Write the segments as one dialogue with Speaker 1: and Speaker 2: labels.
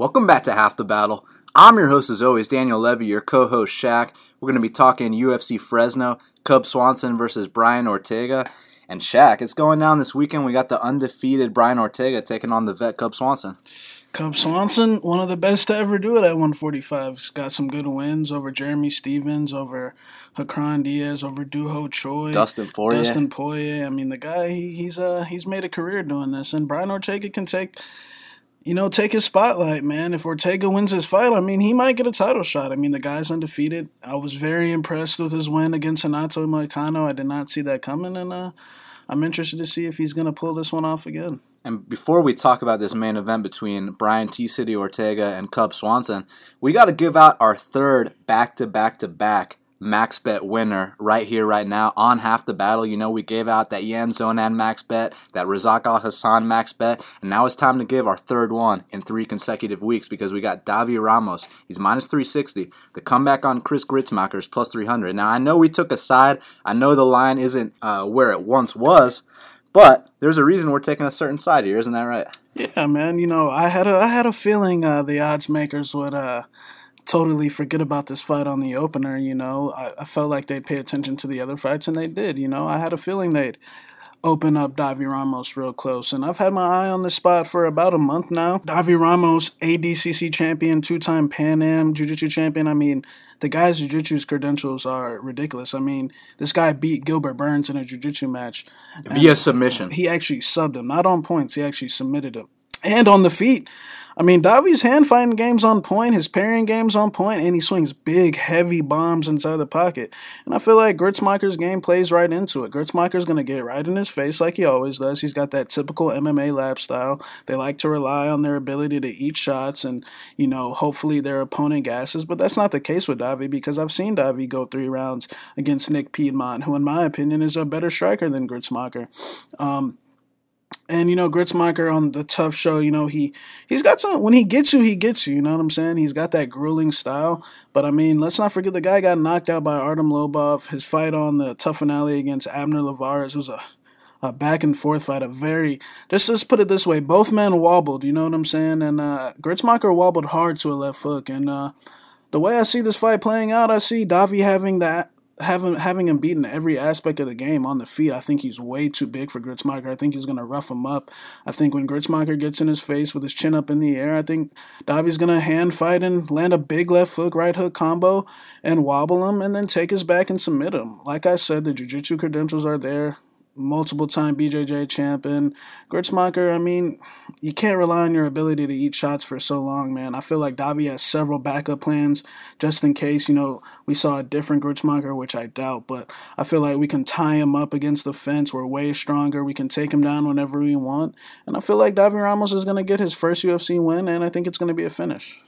Speaker 1: Welcome back to Half the Battle. I'm your host, as always, Daniel Levy, your co host, Shaq. We're going to be talking UFC Fresno, Cub Swanson versus Brian Ortega. And Shaq, it's going down this weekend. We got the undefeated Brian Ortega taking on the vet Cub Swanson.
Speaker 2: Cub Swanson, one of the best to ever do it at 145. He's got some good wins over Jeremy Stephens, over Hacran Dias, over Doo Ho Choi,
Speaker 1: Dustin Poirier.
Speaker 2: Dustin Poirier. I mean, the guy he, he's uh he's made a career doing this, and Brian Ortega can take you know, take his spotlight, man. If Ortega wins his fight, I mean, he might get a title shot. I mean, the guy's undefeated. I was very impressed with his win against Renato Moicano. I did not see that coming, and uh, I'm interested to see if he's going to pull this one off again.
Speaker 1: And before we talk about this main event between Brian T. City Ortega and Cub Swanson, we got to give out our third back to back to back max bet winner right here, right now on half the battle. You know, we gave out that Yan Xiaonan max bet, that Razak Al Hassan max bet, and now it's time to give our third one in three consecutive weeks because we got Davi Ramos. He's minus 360. The comeback on Chris Gruetzemacher is plus 300. Now, I know we took a side. I know the line isn't uh, where it once was. But there's a reason we're taking a certain side here, isn't that right?
Speaker 2: Yeah, man. You know, I had a I had a feeling uh, the odds makers would uh, totally forget about this fight on the opener. You know, I, I felt like they'd pay attention to the other fights, and they did. You know, I had a feeling they'd open up Davi Ramos real close. And I've had my eye on this spot for about a month now. Davi Ramos, ADCC champion, two time Pan Am Jiu Jitsu champion. I mean, the guy's Jiu Jitsu's credentials are ridiculous. I mean, this guy beat Gilbert Burns in a Jiu Jitsu match
Speaker 1: via submission.
Speaker 2: He actually subbed him, not on points, he actually submitted him. And on the feet. I mean, Davi's hand fighting game's on point, his parrying game's on point, and he swings big, heavy bombs inside the pocket. And I feel like Gruetzemacher's game plays right into it. Gruetzemacher's going to get right in his face like he always does. He's got that typical MMA lab style. They like to rely on their ability to eat shots and, you know, hopefully their opponent gasses. But that's not the case with Davi because I've seen Davi go three rounds against Nick Piedmont, who, in my opinion, is a better striker than Gruetzemacher. Um, and you know, Gruetzemacher on the TUF show, you know, he he's got some when he gets you, he gets you, you know what I'm saying? He's got that grueling style. But I mean, let's not forget the guy got knocked out by Artem Lobov. His fight on the TUF finale against Abner Lloveras was a a back and forth fight, a very just just put it this way, both men wobbled, you know what I'm saying? And uh Gruetzemacher wobbled hard to a left hook and uh the way I see this fight playing out, I see Davi having that having having him beaten every aspect of the game on the feet, I think he's way too big for Gruetzemacher. I think he's going to rough him up. I think when Gruetzemacher gets in his face with his chin up in the air, I think Davi's going to hand fight and land a big left hook, right hook combo and wobble him and then take his back and submit him. Like I said, the jiu-jitsu credentials are there multiple time BJJ champ. And Gruetzemacher, I mean, you can't rely on your ability to eat shots for so long, man. I feel like Davi has several backup plans just in case, you know, we saw a different Gruetzemacher, which I doubt, but I feel like we can tie him up against the fence. We're way stronger. We can take him down whenever we want. And I feel like Davi Ramos is going to get his first UFC win, and I think it's going to be a finish.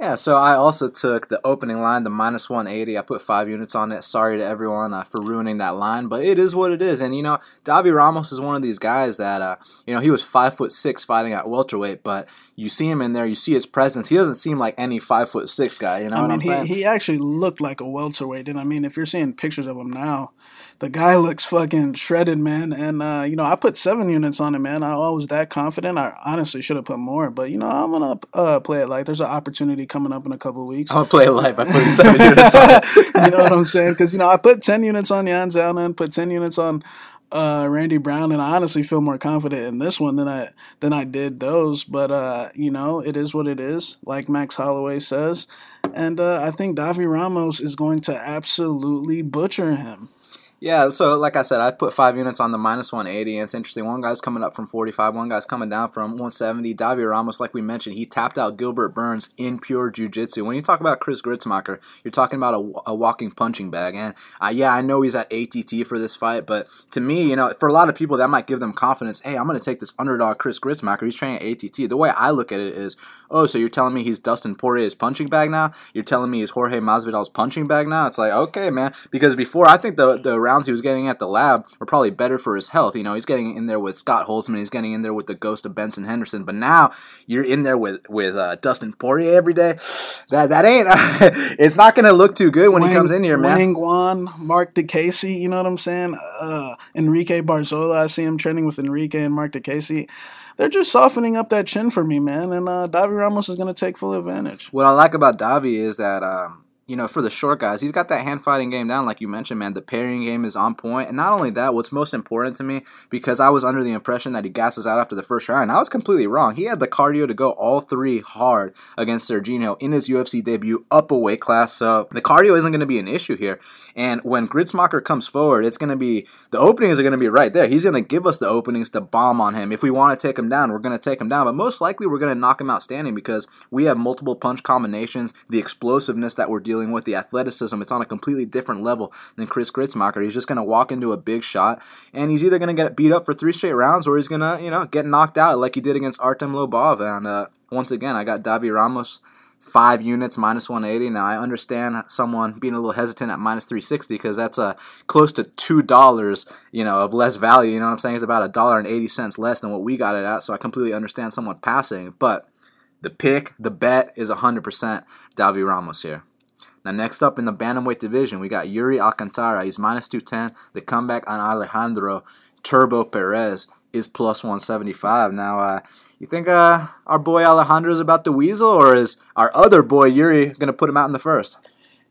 Speaker 1: Yeah, so I also took the opening line, the minus 180. I put five units on it. Sorry to everyone uh, for ruining that line, but it is what it is. And you know, Davi Ramos is one of these guys that uh, you know he was five foot six fighting at welterweight, but you see him in there, you see his presence. He doesn't seem like any five foot six guy. You know
Speaker 2: I
Speaker 1: what
Speaker 2: mean,
Speaker 1: I'm saying?
Speaker 2: He, he actually looked like a welterweight, and I mean, if you're seeing pictures of him now, the guy looks fucking shredded, man. And uh, you know, I put seven units on him, man. I was that confident. I honestly should have put more, but you know, I'm gonna uh, play it like there's an opportunity coming up in a couple weeks.
Speaker 1: I'm gonna play it live by putting seven units on
Speaker 2: you know what I'm saying? Because you know, I put ten units on Yan Xiaonan, put ten units on uh, Randy Brown, and I honestly feel more confident in this one than I than I did those. But uh, you know, it is what it is, like Max Holloway says, and uh, I think Davi Ramos is going to absolutely butcher him.
Speaker 1: Yeah, so like I said, I put five units on the minus 180, and it's interesting. One guy's coming up from 45, one guy's coming down from 170. Davi Ramos, like we mentioned, he tapped out Gilbert Burns in pure jiu-jitsu. When you talk about Chris Gruetzemacher, you're talking about a, a walking punching bag. And uh, yeah, I know he's at ATT for this fight, but to me, you know, for a lot of people, that might give them confidence. Hey, I'm going to take this underdog Chris Gruetzemacher. He's training at ATT. The way I look at it is, oh, so you're telling me he's Dustin Poirier's punching bag now? You're telling me he's Jorge Masvidal's punching bag now? It's like, okay, man, because before I think the the rounds he was getting at the lab were probably better for his health. You know, he's getting in there with Scott Holtzman, he's getting in there with the ghost of Benson Henderson. But now you're in there with with uh, Dustin Poirier every day. that that ain't. it's not gonna look too good when
Speaker 2: Wang,
Speaker 1: he comes in here, man.
Speaker 2: Wang Guan, Marc Diakiese, you know what I'm saying? Uh, Enrique Barzola, I see him training with Enrique and Marc Diakiese. They're just softening up that chin for me, man. And uh, Davi Ramos is going to take full advantage.
Speaker 1: What I like about Davi is that um, you know, for the short guys, he's got that hand fighting game down, like you mentioned, man. The parrying game is on point. And not only that, what's most important to me, because I was under the impression that he gasses out after the first round. I was completely wrong. He had the cardio to go all three hard against Serginho in his UFC debut, up a weight class. So the cardio isn't going to be an issue here. And when Gruetzemacher comes forward, it's going to be the openings are going to be right there. He's going to give us the openings to bomb on him. If we want to take him down, we're going to take him down. But most likely, we're going to knock him out standing because we have multiple punch combinations, the explosiveness that we're dealing with, the athleticism. It's on a completely different level than Chris Gruetzemacher. He's just going to walk into a big shot, and he's either going to get beat up for three straight rounds or he's going to, you know, get knocked out like he did against Artem Lobov. And uh, once again, I got Davi Ramos five units minus 180 now i understand someone being a little hesitant at minus 360 because that's a uh, close to two dollars you know of less value you know what i'm saying it's about a dollar and 80 cents less than what we got it at so i completely understand someone passing but the pick the bet is 100% davi ramos here now, next up in the bantamweight division, we got Yuri Alcantara. He's minus 210. The comeback on Alejandro Turbo Perez is plus 175. Now, uh, you think uh, our boy Alejandro is about the weasel, or is our other boy Yuri going to put him out in the first?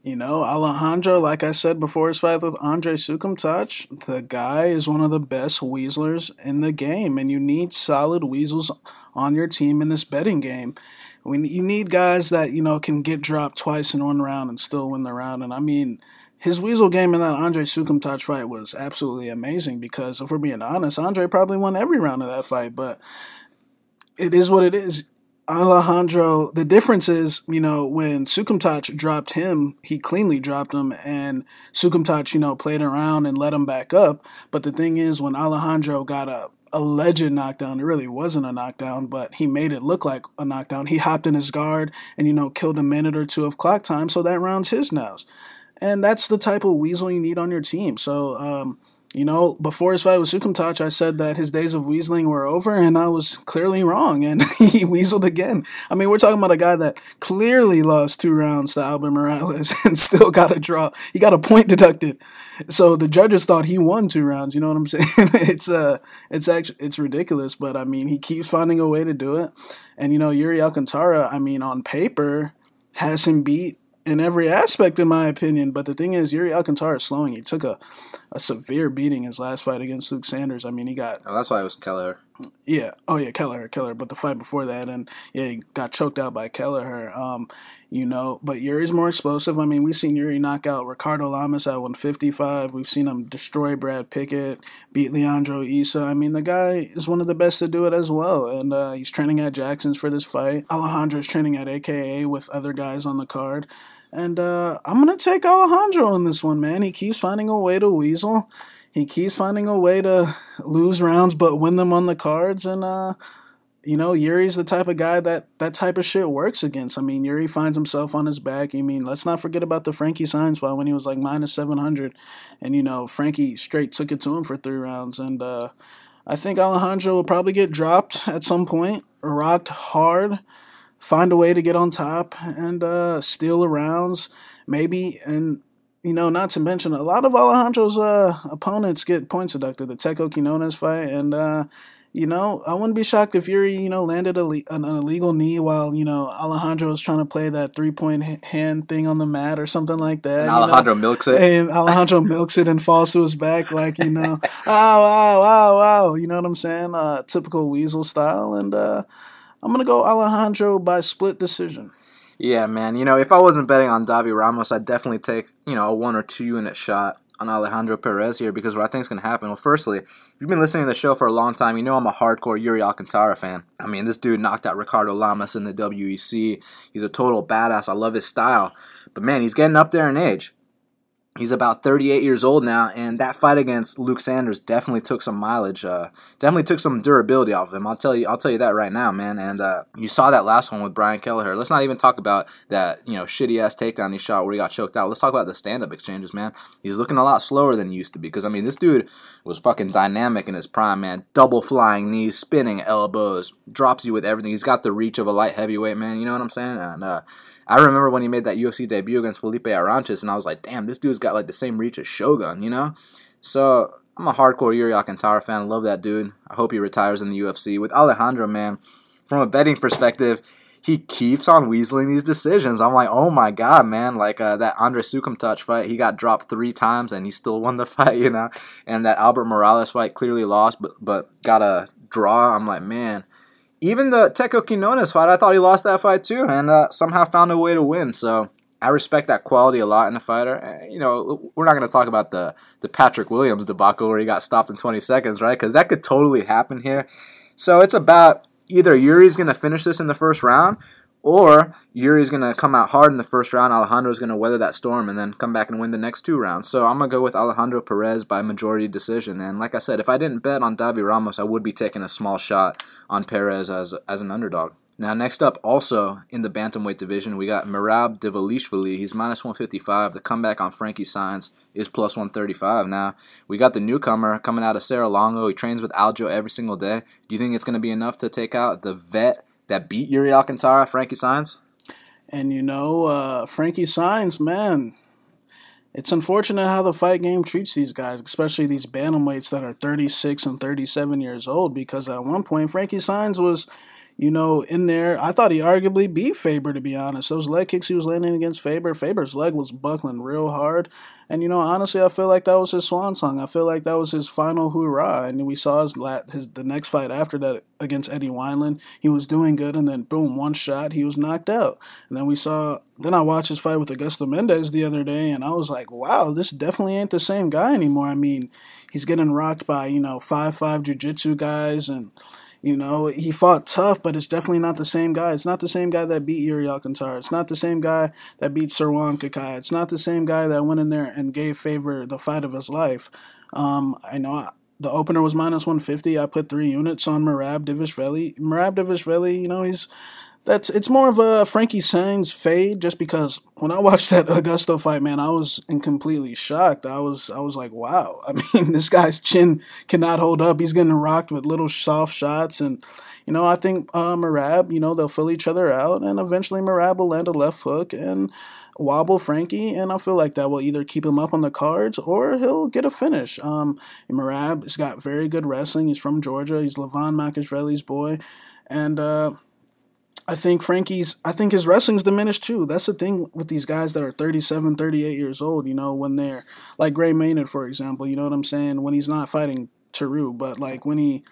Speaker 2: You know, Alejandro, like I said before his fight with Andre Soukhamthath, the guy is one of the best weaslers in the game, and you need solid weasels on your team in this betting game. When you need guys that you know can get dropped twice in one round and still win the round, and I mean, his weasel game in that Andre Soukhamthath fight was absolutely amazing because if we're being honest, Andre probably won every round of that fight, but it is what it is. Alejandro, the difference is, you know, when Soukhamthath dropped him, he cleanly dropped him, and Soukhamthath, you know, played around and let him back up. But the thing is, when Alejandro got a alleged knockdown, it really wasn't a knockdown, but he made it look like a knockdown. He hopped in his guard and, you know, killed a minute or two of clock time, so that round's his nose. And that's the type of weasel you need on your team. So, um, you know, before his fight with Soukhamthath, I said that his days of weaseling were over, and I was clearly wrong, and he weaseled again. I mean, we're talking about a guy that clearly lost two rounds to Albert Morales and still got a draw. He got a point deducted, so the judges thought he won two rounds. You know what I'm saying? it's uh, it's actually it's ridiculous, but I mean, he keeps finding a way to do it, and you know, Yuri Alcantara, I mean, on paper, has him beat in every aspect, in my opinion. But the thing is, Yuri Alcantara is slowing. He took a, a severe beating his last fight against Luke Sanders. I mean, he got.
Speaker 1: Oh, that's why it was Kelleher.
Speaker 2: Yeah. Oh, yeah, Kelleher, Kelleher. But the fight before that, and yeah, he got choked out by Kelleher. Um, you know, but Yuri's more explosive. I mean, we've seen Yuri knock out Ricardo Lamas at 155. We've seen him destroy Brad Pickett, beat Leandro Issa. I mean, the guy is one of the best to do it as well. And uh, he's training at Jackson's for this fight. Alejandro's training at AKA with other guys on the card. And uh, I'm going to take Alejandro on this one, man. He keeps finding a way to weasel. He keeps finding a way to lose rounds but win them on the cards. And, uh, you know, Yuri's the type of guy that that type of shit works against. I mean, Yuri finds himself on his back. I mean, let's not forget about the Frankie Saenz fight when he was like minus 700. And, you know, Frankie straight took it to him for three rounds. And uh, I think Alejandro will probably get dropped at some point, rocked hard find a way to get on top and uh, steal the rounds, maybe. And, you know, not to mention, a lot of Alejandro's uh, opponents get points deducted. The Teco Quinones fight, and, uh, you know, I wouldn't be shocked if Yuri, you know, landed a, an illegal knee while, you know, Alejandro is trying to play that three point hand thing on the mat or something like that.
Speaker 1: And Alejandro
Speaker 2: know?
Speaker 1: milks it.
Speaker 2: And Alejandro milks it and falls to his back, like, you know, wow, wow, wow, wow. You know what I'm saying? Uh, typical Weasel style. And, uh, I'm gonna go Alejandro by split decision.
Speaker 1: Yeah, man. You know, if I wasn't betting on Davi Ramos, I'd definitely take you know a one or two unit shot on Alejandro Perez here because what I think is going to happen. Well, firstly, if you've been listening to the show for a long time, you know I'm a hardcore Yuri Alcantara fan. I mean, this dude knocked out Ricardo Lamas in the WEC. He's a total badass. I love his style. But man, he's getting up there in age. He's about 38 years old now, and that fight against Luke Sanders definitely took some mileage, uh, definitely took some durability off of him. I'll tell you, I'll tell you that right now, man. And uh, you saw that last one with Brian Kelleher. Let's not even talk about that, you know, shitty ass takedown he shot where he got choked out. Let's talk about the stand up exchanges, man. He's looking a lot slower than he used to be because I mean, this dude was fucking dynamic in his prime, man. Double flying knees, spinning elbows, drops you with everything. He's got the reach of a light heavyweight, man. You know what I'm saying? And uh, I remember when he made that UFC debut against Felipe Arantes, and I was like, damn, this dude's got like the same reach as Shogun, you know? So I'm a hardcore Yuri Alcantara fan. Love that dude. I hope he retires in the UFC. With Alejandro, man, from a betting perspective, he keeps on weaseling these decisions. I'm like, oh my god, man! Like uh, that Andre Soukhamthath fight, he got dropped three times and he still won the fight, you know. And that Albert Morales fight clearly lost, but but got a draw. I'm like, man, even the Teco Quinones fight, I thought he lost that fight too, and uh, somehow found a way to win. So I respect that quality a lot in a fighter. Uh, you know, we're not going to talk about the the Patrick Williams debacle where he got stopped in 20 seconds, right? Because that could totally happen here. So it's about either Yuri's going to finish this in the first round, or Yuri's going to come out hard in the first round. Alejandro's going to weather that storm and then come back and win the next two rounds. So I'm going to go with Alejandro Perez by majority decision. And like I said, if I didn't bet on Davi Ramos, I would be taking a small shot on Perez as, as an underdog. Now, next up, also in the bantamweight division, we got Merab Dvalishvili. He's minus 155. The comeback on Frankie Saenz is plus 135. Now, we got the newcomer coming out of Serra-Longo. He trains with Aljo every single day. Do you think it's going to be enough to take out the vet that beat Yuri Alcantara, Frankie Saenz.
Speaker 2: And you know, uh, Frankie Saenz, man, it's unfortunate how the fight game treats these guys, especially these bantamweights that are 36 and 37 years old. Because at one point, Frankie Saenz was you know, in there. I thought he arguably beat Faber, to be honest. Those leg kicks he was landing against Faber, Faber's leg was buckling real hard. And, you know, honestly, I feel like that was his swan song. I feel like that was his final hoorah. And we saw his, lat, his the next fight after that against Eddie Wineland. He was doing good, and then boom, one shot, he was knocked out. And then we saw, then I watched his fight with Augusto Mendes the other day, and I was like, wow, this definitely ain't the same guy anymore. I mean, he's getting rocked by, you know, 5'5 jiu jitsu guys and you know, he fought tough, but it's definitely not the same guy. It's not the same guy that beat Yuri Alcantara. It's not the same guy that beat Sirwan Kakai. It's not the same guy that went in there and gave Faber the fight of his life. Um, I know the opener was minus 150. I put three units on Merab Dvalishvili. Merab Dvalishvili, you know, he's that's it's more of a Frankie Saenz fade just because when I watched that Augusto fight, man, I was completely shocked. I was I was like, wow. I mean, this guy's chin cannot hold up. He's getting rocked with little soft shots, and you know, I think uh, Merab, you know, they'll fill each other out, and eventually Merab will land a left hook and wobble Frankie, and I feel like that will either keep him up on the cards or he'll get a finish. Um, Merab has got very good wrestling. He's from Georgia. He's Levan Makashvili's boy, and. Uh, I think Frankie's, I think his wrestling's diminished too. That's the thing with these guys that are 37, 38 years old, you know, when they're like Gray Maynard, for example, you know what I'm saying? When he's not fighting Taru, but like when he,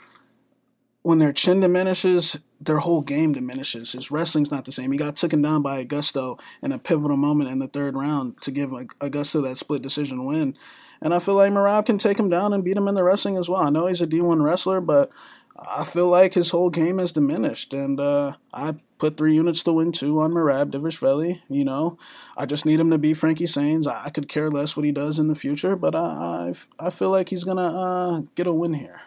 Speaker 2: when their chin diminishes, their whole game diminishes. His wrestling's not the same. He got taken down by Augusto in a pivotal moment in the third round to give like, Augusto that split decision win. And I feel like Merab can take him down and beat him in the wrestling as well. I know he's a D1 wrestler, but I feel like his whole game has diminished. And uh, I put three units to win two on Merab Dvalishvili. You know, I just need him to beat Frankie Saenz. I could care less what he does in the future, but I I, I feel like he's gonna uh, get a win here.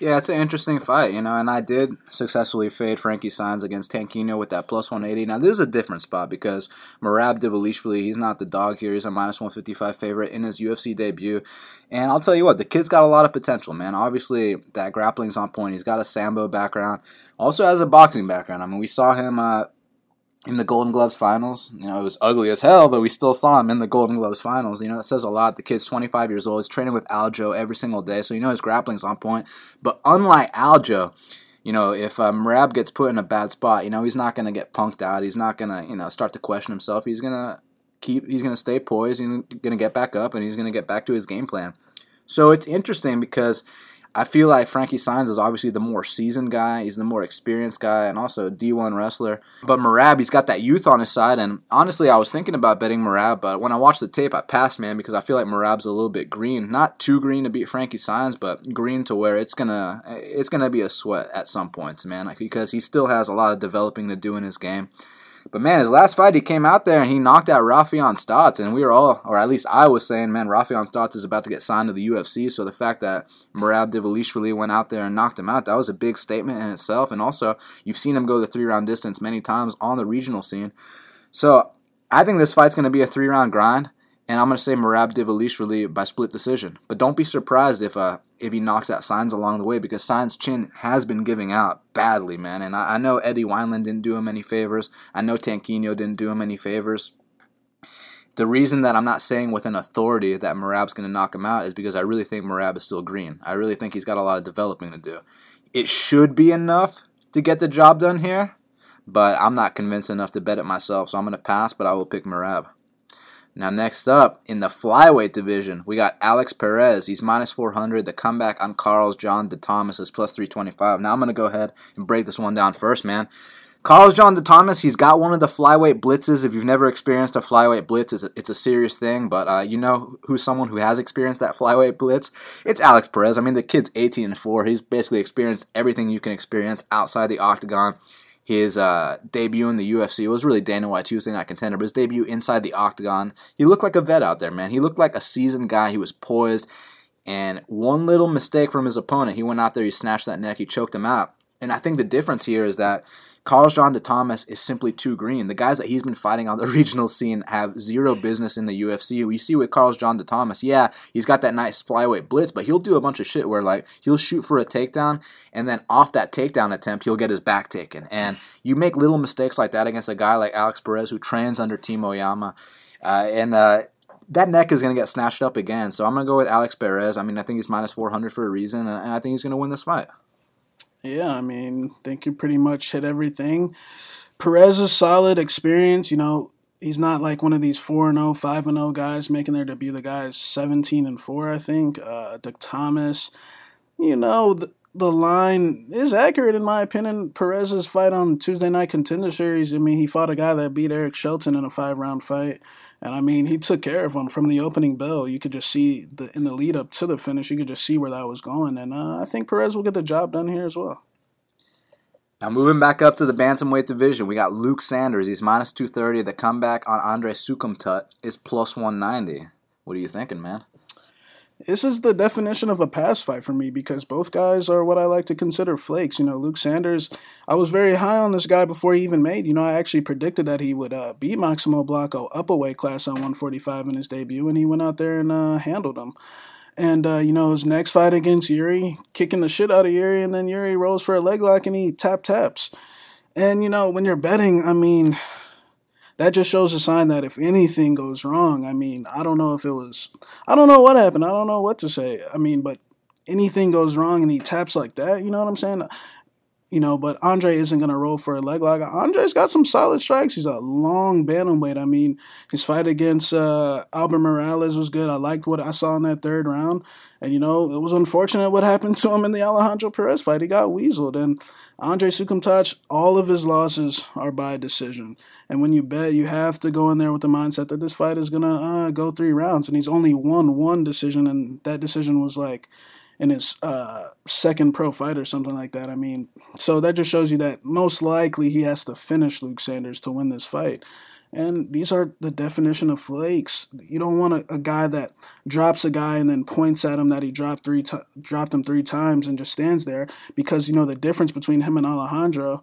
Speaker 1: Yeah, it's an interesting fight, you know, and I did successfully fade Frankie Saenz against Tanquinho with that plus 180. Now, this is a different spot because Merab Dvalishvili, he's not the dog here. He's a minus 155 favorite in his UFC debut. And I'll tell you what, the kid's got a lot of potential, man. Obviously, that grappling's on point. He's got a Sambo background, also has a boxing background. I mean, we saw him uh, in the Golden Gloves finals. You know, it was ugly as hell, but we still saw him in the Golden Gloves finals. You know, it says a lot. The kid's 25 years old. He's training with Aljo every single day, so you know his grappling's on point. But unlike Aljo, you know, if um, Merab gets put in a bad spot, you know, he's not going to get punked out. He's not going to, you know, start to question himself. He's going to keep, he's going to stay poised. He's going to get back up, and he's going to get back to his game plan. So it's interesting because I feel like Frankie Saenz is obviously the more seasoned guy. He's the more experienced guy and also a D1 wrestler. But Merab, he's got that youth on his side. And honestly, I was thinking about betting Merab, but when I watched the tape, I passed, man, because I feel like Merab's a little bit green. Not too green to beat Frankie Saenz, but green to where it's gonna it's gonna be a sweat at some points, man, because he still has a lot of developing to do in his game. But man, his last fight, he came out there and he knocked out Raufeon Stots, and we were all, or at least I was saying, man, Raufeon Stots is about to get signed to the UFC. So the fact that Merab Dvalishvili went out there and knocked him out, that was a big statement in itself. And also, you've seen him go the three round distance many times on the regional scene. So I think this fight's going to be a three round grind. And I'm going to say Merab Dvalishvili by split decision. But don't be surprised if uh, if he knocks out Saenz along the way because Saenz chin has been giving out badly, man. And I, I know Eddie Wineland didn't do him any favors. I know Tanquinho didn't do him any favors. The reason that I'm not saying with an authority that Merab's going to knock him out is because I really think Merab is still green. I really think he's got a lot of developing to do. It should be enough to get the job done here, but I'm not convinced enough to bet it myself, so I'm going to pass, but I will pick Merab. Now, next up in the flyweight division, we got Alex Perez. He's minus 400. The comeback on Carls John de Tomas is plus 325. Now, I'm going to go ahead and break this one down first, man. Carls John de Tomas, he's got one of the flyweight blitzes. If you've never experienced a flyweight blitz, it's a, it's a serious thing, but uh, you know who's someone who has experienced that flyweight blitz? It's Alex Perez. I mean, the kid's 18 and 4. He's basically experienced everything you can experience outside the octagon his uh, debut in the UFC. Was really Dana White Tuesday Night Contender, but his debut inside the octagon, he looked like a vet out there, man. He looked like a seasoned guy. He was poised, and one little mistake from his opponent, he went out there, he snatched that neck, he choked him out. And I think the difference here is that Carlos John de Thomas is simply too green. The guys that he's been fighting on the regional scene have zero business in the UFC. We see with Carlos John de Thomas, yeah, he's got that nice flyweight blitz, but he'll do a bunch of shit where like he'll shoot for a takedown and then off that takedown attempt he'll get his back taken. And you make little mistakes like that against a guy like Alex Perez who trains under Team Oyama. Uh, and uh, that neck is going to get snatched up again. So I'm going to go with Alex Perez. I mean, I think he's minus 400 for a reason, and I think he's going to win this fight.
Speaker 2: Yeah, I mean, I think you pretty much hit everything. Perez is solid experience. You know, he's not like one of these 4 0, 5 0 guys making their debut. The guy is 17 and 4, I think. Uh, Dick Thomas, you know, the, the line is accurate in my opinion. Perez's fight on Tuesday Night Contender Series, I mean, he fought a guy that beat Eric Shelton in a five round fight. And I mean, he took care of him from the opening bell. You could just see the in the lead up to the finish. You could just see where that was going, and uh, I think Perez will get the job done here as well.
Speaker 1: Now moving back up to the bantamweight division, we got Luke Sanders. He's minus two thirty. The comeback on Andre Soukhamthath is plus one ninety. What are you thinking, man?
Speaker 2: This is the definition of a pass fight for me because both guys are what I like to consider flakes. You know, Luke Sanders, I was very high on this guy before he even made. You know, I actually predicted that he would uh, beat Maximo Blanco up a weight class on 145 in his debut, and he went out there and uh, handled him. And, uh, you know, his next fight against Yuri, kicking the shit out of Yuri, and then Yuri rolls for a leg lock and he tap taps. And, you know, when you're betting, I mean, that just shows a sign that if anything goes wrong, I mean, I don't know if it was, I don't know what happened. I don't know what to say. I mean, but anything goes wrong and he taps like that, you know what I'm saying? You know, but Andre isn't going to roll for a leg lock. Andre's got some solid strikes. He's a long bantamweight. I mean, his fight against uh, Albert Morales was good. I liked what I saw in that third round. And, you know, it was unfortunate what happened to him in the Alejandro Perez fight. He got weaseled. And Andre Soukhamthath, all of his losses are by decision. And when you bet, you have to go in there with the mindset that this fight is going to uh, go three rounds. And he's only won one decision, and that decision was like in his uh, second pro fight or something like that. I mean, so that just shows you that most likely he has to finish Luke Sanders to win this fight. And these are the definition of flakes. You don't want a, a guy that drops a guy and then points at him that he dropped three dropped him three times and just stands there because you know the difference between him and Alejandro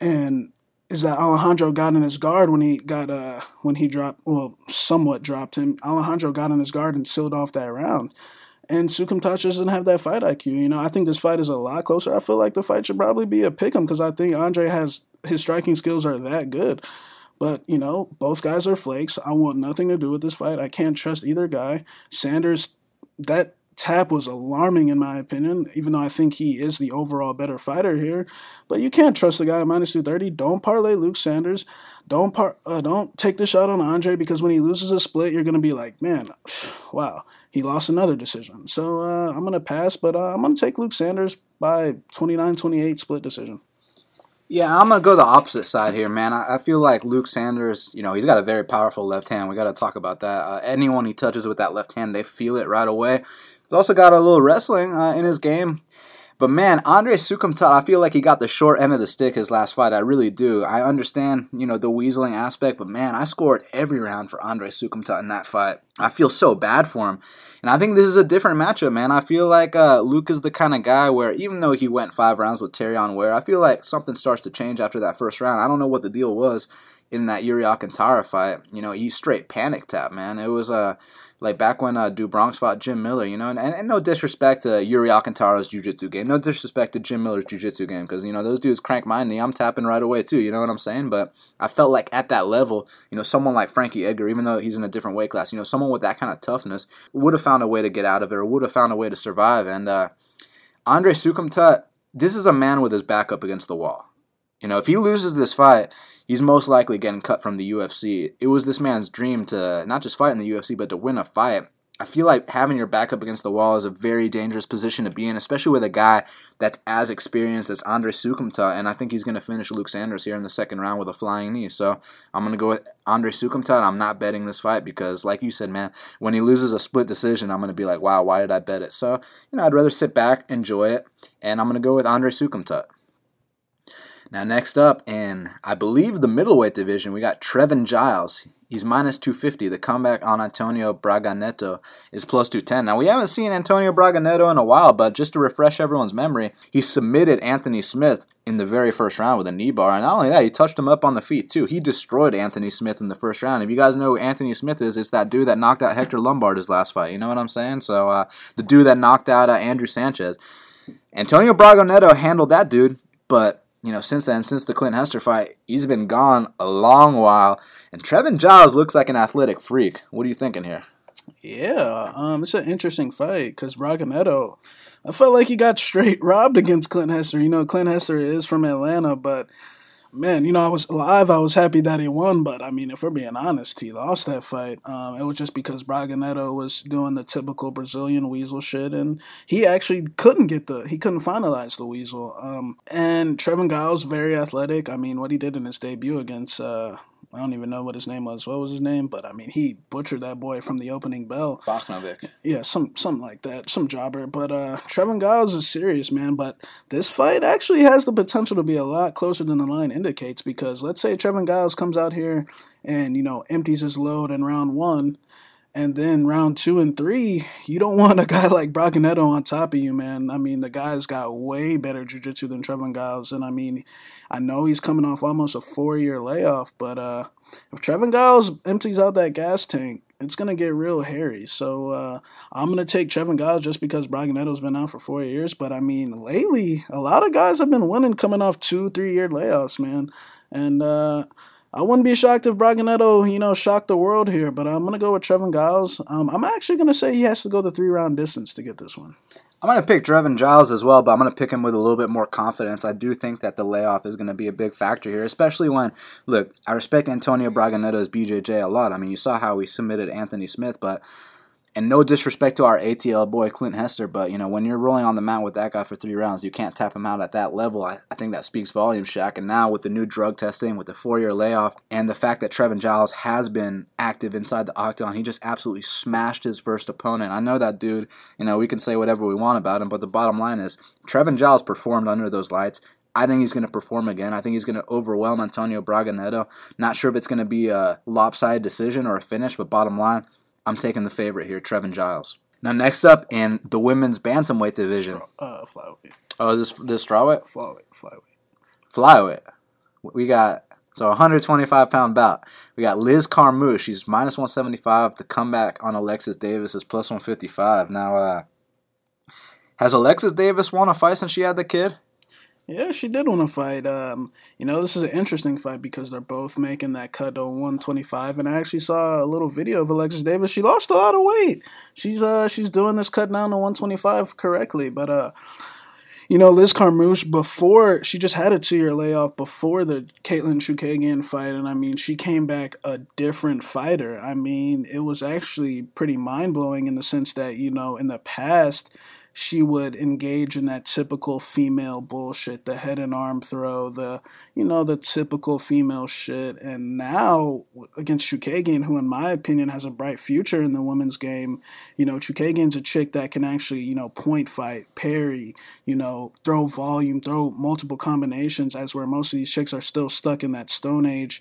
Speaker 2: and is that Alejandro got in his guard when he got uh when he dropped well somewhat dropped him. Alejandro got in his guard and sealed off that round. And Soukhamthath doesn't have that fight IQ. You know, I think this fight is a lot closer. I feel like the fight should probably be a pick 'em because I think Andre has his striking skills are that good. But, you know, both guys are flakes. I want nothing to do with this fight. I can't trust either guy. Sanders, that tap was alarming in my opinion, even though I think he is the overall better fighter here. But you can't trust the guy at minus 230. Don't parlay Luke Sanders. Don't par- uh, don't take the shot on Andre because when he loses a split, you're going to be like, man, wow, he lost another decision. So uh, I'm going to pass, but uh, I'm going to take Luke Sanders by 29 28 split decision.
Speaker 1: Yeah, I'm gonna go the opposite side here, man. I, I, feel like Luke Sanders, you know, he's got a very powerful left hand. We got to talk about that. Uh, anyone he touches with that left hand, they feel it right away. He's also got a little wrestling uh, in his game. But man, Andre Soukhamthath, I feel like he got the short end of the stick his last fight. I really do. I understand, you know, the weaseling aspect, but man, I scored every round for Andre Soukhamthath in that fight. I feel so bad for him. And I think this is a different matchup, man. I feel like uh, Luke is the kind of guy where even though he went five rounds with Terrion Ware, I feel like something starts to change after that first round. I don't know what the deal was in that Yuri Alcantara fight. You know, he straight panic tap, man. It was a uh, like back when uh, Bronx fought Jim Miller, you know, and, and, and no disrespect to Yuri Alcantara's jiu-jitsu game, no disrespect to Jim Miller's jiu-jitsu game, because, you know, those dudes crank my knee, I'm tapping right away too, you know what I'm saying? But I felt like at that level, you know, someone like Frankie Edgar, even though he's in a different weight class, you know, someone with that kind of toughness would have found a way to get out of it or would have found a way to survive. And uh, Andre Soukhamthath, this is a man with his back up against the wall. You know, if he loses this fight, he's most likely getting cut from the UFC. It was this man's dream to not just fight in the UFC, but to win a fight. I feel like having your back up against the wall is a very dangerous position to be in, especially with a guy that's as experienced as Andre Soukhamthath, and I think he's going to finish Luke Sanders here in the second round with a flying knee. So I'm going to go with Andre Soukhamthath. I'm not betting this fight because, like you said, man, when he loses a split decision, I'm going to be like, wow, why did I bet it? So, you know, I'd rather sit back, enjoy it, and I'm going to go with Andre Soukhamthath. Now, next up, in I believe the middleweight division, we got Trevin Giles. He's minus 250. The comeback on Antonio Braga Neto is plus 210. Now, we haven't seen Antonio Braga Neto in a while, but just to refresh everyone's memory, he submitted Anthony Smith in the very first round with a knee bar. And not only that, he touched him up on the feet, too. He destroyed Anthony Smith in the first round. If you guys know who Anthony Smith is, it's that dude that knocked out Hector Lombard his last fight. You know what I'm saying? So, uh, the dude that knocked out uh, Andrew Sanchez. Antonio Braga Neto handled that dude, but you know, since then, since the Clint Hester fight, he's been gone a long while. And Trevin Giles looks like an athletic freak. What are you thinking here?
Speaker 2: Yeah, um, it's an interesting fight because Braga I felt like he got straight robbed against Clint Hester. You know, Clint Hester is from Atlanta, but man, you know, I was alive. I was happy that he won, but I mean, if we're being honest, he lost that fight. Um, it was just because Braga Neto was doing the typical Brazilian weasel shit, and he actually couldn't get the he couldn't finalize the weasel. Um, and Trevin Giles very athletic. I mean, what he did in his debut against uh, I don't even know what his name was. What was his name? But I mean, he butchered that boy from the opening bell.
Speaker 1: Bochnovic.
Speaker 2: Yeah, some something like that, some jobber. But uh, Trevin Giles is serious, man. But this fight actually has the potential to be a lot closer than the line indicates. Because let's say Trevin Giles comes out here and you know empties his load in round one and then round two and three, you don't want a guy like Neto on top of you, man. I mean, the guy's got way better jiu-jitsu than Trevin Giles. And I mean, I know he's coming off almost a four-year layoff, but uh, if Trevin Giles empties out that gas tank, it's gonna get real hairy. So uh, I'm gonna take Trevin Giles just because Braga Neto's been out for four years. But I mean, lately, a lot of guys have been winning coming off two, three-year layoffs, man. And uh, I wouldn't be shocked if Braga Neto, you know, shocked the world here, but I'm going to go with Trevin Giles. Um, I'm actually going to say he has to go the three round distance to get this one.
Speaker 1: I'm going to pick Trevin Giles as well, but I'm going to pick him with a little bit more confidence. I do think that the layoff is going to be a big factor here, especially when, look, I respect Antonio Braga Neto's BJJ a lot. I mean, you saw how he submitted Anthony Smith, but and no disrespect to our ATL boy Clint Hester, but you know when you're rolling on the mat with that guy for three rounds, you can't tap him out at that level. I, I think that speaks volumes, Shaq. And now with the new drug testing, with the four-year layoff, and the fact that Trevin Giles has been active inside the octagon, he just absolutely smashed his first opponent. I know that dude. You know we can say whatever we want about him, but the bottom line is Trevin Giles performed under those lights. I think he's going to perform again. I think he's going to overwhelm Antonio Braga Neto. Not sure if it's going to be a lopsided decision or a finish, but bottom line, I'm taking the favorite here, Trevin Giles. Now, next up in the women's bantamweight division.
Speaker 2: Uh, flyweight.
Speaker 1: Oh, this this strawweight.
Speaker 2: Flyweight. Flyweight.
Speaker 1: Flyweight. We got so 125 pound bout. We got Liz Carmouche. She's minus 175. The comeback on Alexis Davis is plus 155. Now, uh, has Alexis Davis won a fight since she had the kid?
Speaker 2: Yeah, she did want to fight. Um, you know, this is an interesting fight because they're both making that cut to 125. And I actually saw a little video of Alexis Davis. She lost a lot of weight. She's uh she's doing this cut down to 125 correctly. But uh, you know, Liz Carmouche before she just had a two year layoff before the Katlyn Chookagian fight, and I mean she came back a different fighter. I mean, it was actually pretty mind blowing in the sense that you know in the past she would engage in that typical female bullshit, the head and arm throw, the you know the typical female shit. And now against Chookagian, who in my opinion has a bright future in the women's game, you know Chookagian's a chick that can actually you know point fight, parry, you know throw volume, throw multiple combinations. As where most of these chicks are still stuck in that Stone Age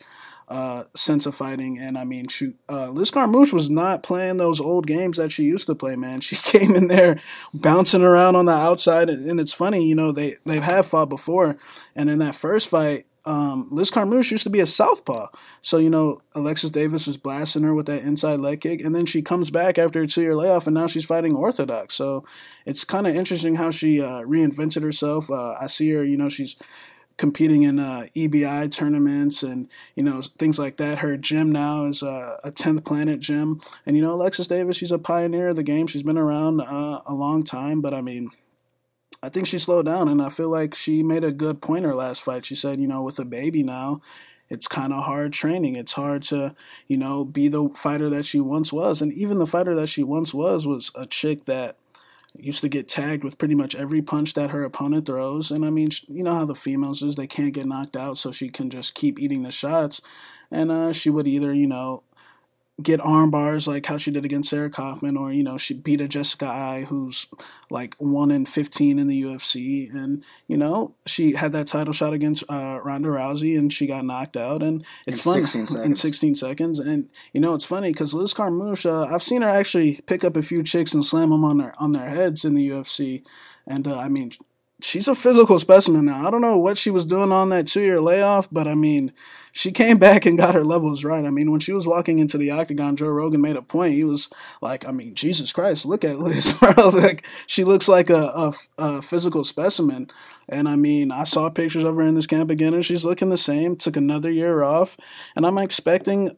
Speaker 2: uh, sense of fighting. And I mean, shoot, uh, Liz Carmouche was not playing those old games that she used to play, man. She came in there bouncing around on the outside. And it's funny, you know, they, they have had fought before. And in that first fight, um, Liz Carmouche used to be a southpaw. So, you know, Alexis Davis was blasting her with that inside leg kick. And then she comes back after a two year layoff and now she's fighting orthodox. So it's kind of interesting how she uh, reinvented herself. Uh, I see her, you know, she's competing in uh, EBI tournaments and you know things like that. Her gym now is uh, a tenth planet gym, and you know Alexis Davis, she's a pioneer of the game. She's been around uh, a long time, but I mean. I think she slowed down, and I feel like she made a good point her last fight. She said, you know, with a baby now, it's kind of hard training. It's hard to, you know, be the fighter that she once was. And even the fighter that she once was was a chick that used to get tagged with pretty much every punch that her opponent throws. And I mean, you know how the females is, they can't get knocked out, so she can just keep eating the shots. And uh, she would either, you know, get arm bars like how she did against Sarah Kaufman, or you know she beat a Jessica Eye who's like one in fifteen in the UFC, and you know she had that title shot against uh, Ronda Rousey and she got knocked out, and it's
Speaker 1: in
Speaker 2: fun
Speaker 1: 16
Speaker 2: in sixteen seconds, and you know it's funny because Liz Carmouche, uh, I've seen her actually pick up a few chicks and slam them on their on their heads in the UFC, and uh, I mean she's a physical specimen now. I don't know what she was doing on that two year layoff, but I mean, she came back and got her levels right. I mean, when she was walking into the octagon, Joe Rogan made a point. He was like, I mean, Jesus Christ, look at Liz, like, she looks like a, a, a, physical specimen. And I mean, I saw pictures of her in this camp again, and she's looking the same. Took another year off, and I'm expecting,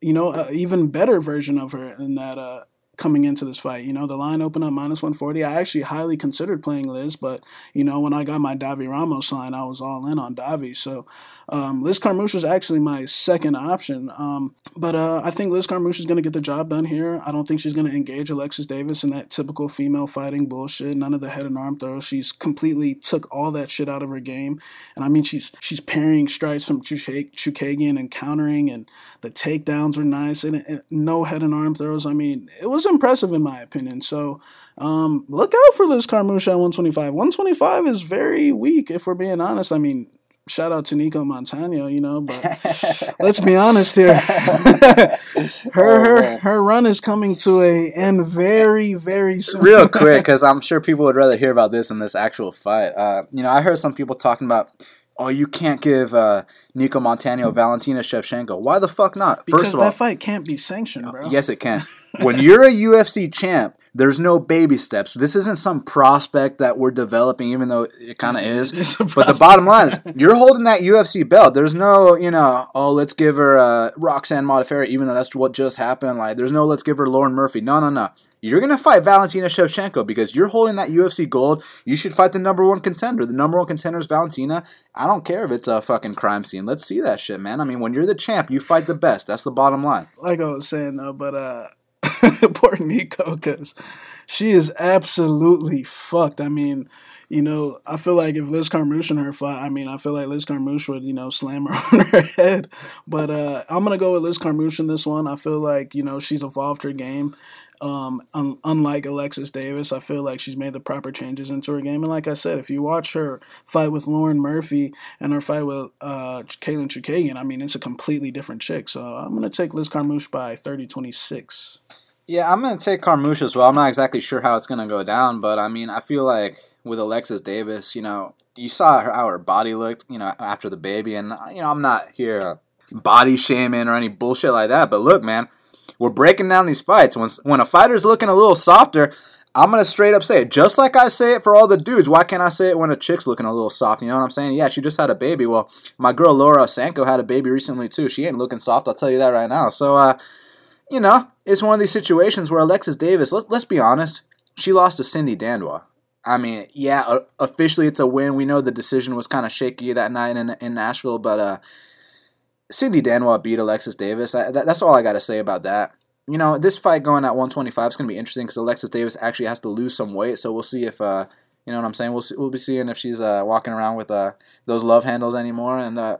Speaker 2: you know, an even better version of her in that uh, coming into this fight. You know, the line opened up minus 140. I actually highly considered playing Liz, but, you know, when I got my Davi Ramos line, I was all in on Davi. So um, Liz Carmouche was actually my second option. Um, but uh, I think Liz Carmouche is going to get the job done here. I don't think she's going to engage Alexis Davis in that typical female fighting bullshit. None of the head and arm throws. She's completely took all that shit out of her game. And I mean, she's she's parrying strikes from Chookagian and countering, and the takedowns were nice, and, and no head and arm throws. I mean, it was impressive in my opinion. So um, look out for Liz Carmouche at 125. 125 is very weak, if we're being honest. I mean, shout out to Nicco Montaño, you know, but let's be honest here. her her her run is coming to a end very very soon.
Speaker 1: Real quick, because I'm sure people would rather hear about this than this actual fight. Uh, you know, I heard some people talking about oh, you can't give uh, Nicco Montaño Valentina Shevchenko. Why the fuck not?
Speaker 2: Because First of all, that fight can't be sanctioned, bro.
Speaker 1: Yes, it can. when you're a UFC champ, there's no baby steps. This isn't some prospect that we're developing, even though it kind of is. But the bottom line is, you're holding that UFC belt. There's no, you know, oh, let's give her uh, Roxanne Modafferi, even though that's what just happened. Like, there's no, let's give her Lauren Murphy. No, no, no. You're gonna fight Valentina Shevchenko because you're holding that UFC gold. You should fight the number one contender. The number one contender is Valentina. I don't care if it's a fucking crime scene. Let's see that shit, man. I mean, when you're the champ, you fight the best. That's the bottom line.
Speaker 2: Like I was saying though, but uh poor Nicco, because she is absolutely fucked. I mean, you know, I feel like if Liz Carmouche in her fight, I mean, I feel like Liz Carmouche would, you know, slam her on her head. But uh, I'm gonna go with Liz Carmouche in this one. I feel like you know she's evolved her game. Um, un- unlike Alexis Davis, I feel like she's made the proper changes into her game. And like I said, if you watch her fight with Lauren Murphy and her fight with uh, Katlyn Chookagian, I mean, it's a completely different chick. So I'm going to take Liz Carmouche by 30 26.
Speaker 1: Yeah, I'm going to take Carmouche as well. I'm not exactly sure how it's going to go down, but I mean, I feel like with Alexis Davis, you know, you saw how her body looked, you know, after the baby. And, you know, I'm not here body shaming or any bullshit like that, but look, man we're breaking down these fights. When when a fighter's looking a little softer, I'm gonna straight up say it. Just like I say it for all the dudes. Why can't I say it when a chick's looking a little soft? You know what I'm saying? Yeah, she just had a baby. Well, my girl Laura Sanko had a baby recently too. She ain't looking soft. I'll tell you that right now. So, uh, you know, it's one of these situations where Alexis Davis. Let, let's be honest. She lost to Cindy Dandois. I mean, yeah, officially it's a win. We know the decision was kind of shaky that night in in Nashville, but uh, Cindy Dandois beat Alexis Davis. I, that, that's all I got to say about that. you know, this fight going at 125 is going to be interesting because Alexis Davis actually has to lose some weight. So we'll see if, uh, you know what I'm saying? We'll see, we'll be seeing if she's uh, walking around with uh, those love handles anymore. And uh,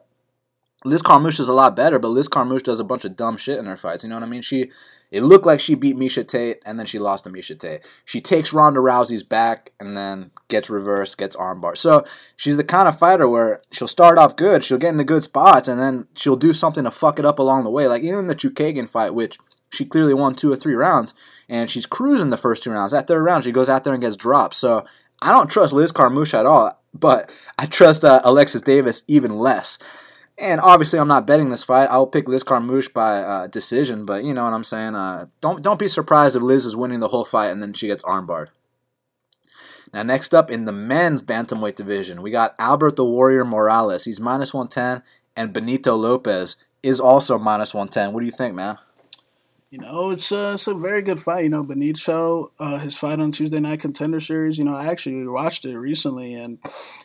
Speaker 1: Liz Carmouche is a lot better, but Liz Carmouche does a bunch of dumb shit in her fights. You know what I mean? She it looked like she beat Miesha Tate and then she lost to Miesha Tate. She takes Ronda Rousey's back and then gets reversed, gets armbar. So she's the kind of fighter where she'll start off good, she'll get into good spots, and then she'll do something to fuck it up along the way. Like even the Chookagian fight, which she clearly won two or three rounds, and she's cruising the first two rounds. That third round, she goes out there and gets dropped. So I don't trust Liz Carmouche at all, but I trust uh, Alexis Davis even less. And obviously, I'm not betting this fight. I'll pick Liz Carmouche by uh, decision, but you know what I'm saying. Uh, don't don't be surprised if Liz is winning the whole fight and then she gets armbarred. Now, next up in the men's bantamweight division, we got Albert the Warrior Morales. He's minus 110, and Benito Lopez is also minus 110. What do you think, man?
Speaker 2: You know, it's a, it's a very good fight. You know, Benito, uh, his fight on Tuesday Night Contender Series, you know, I actually watched it recently. And,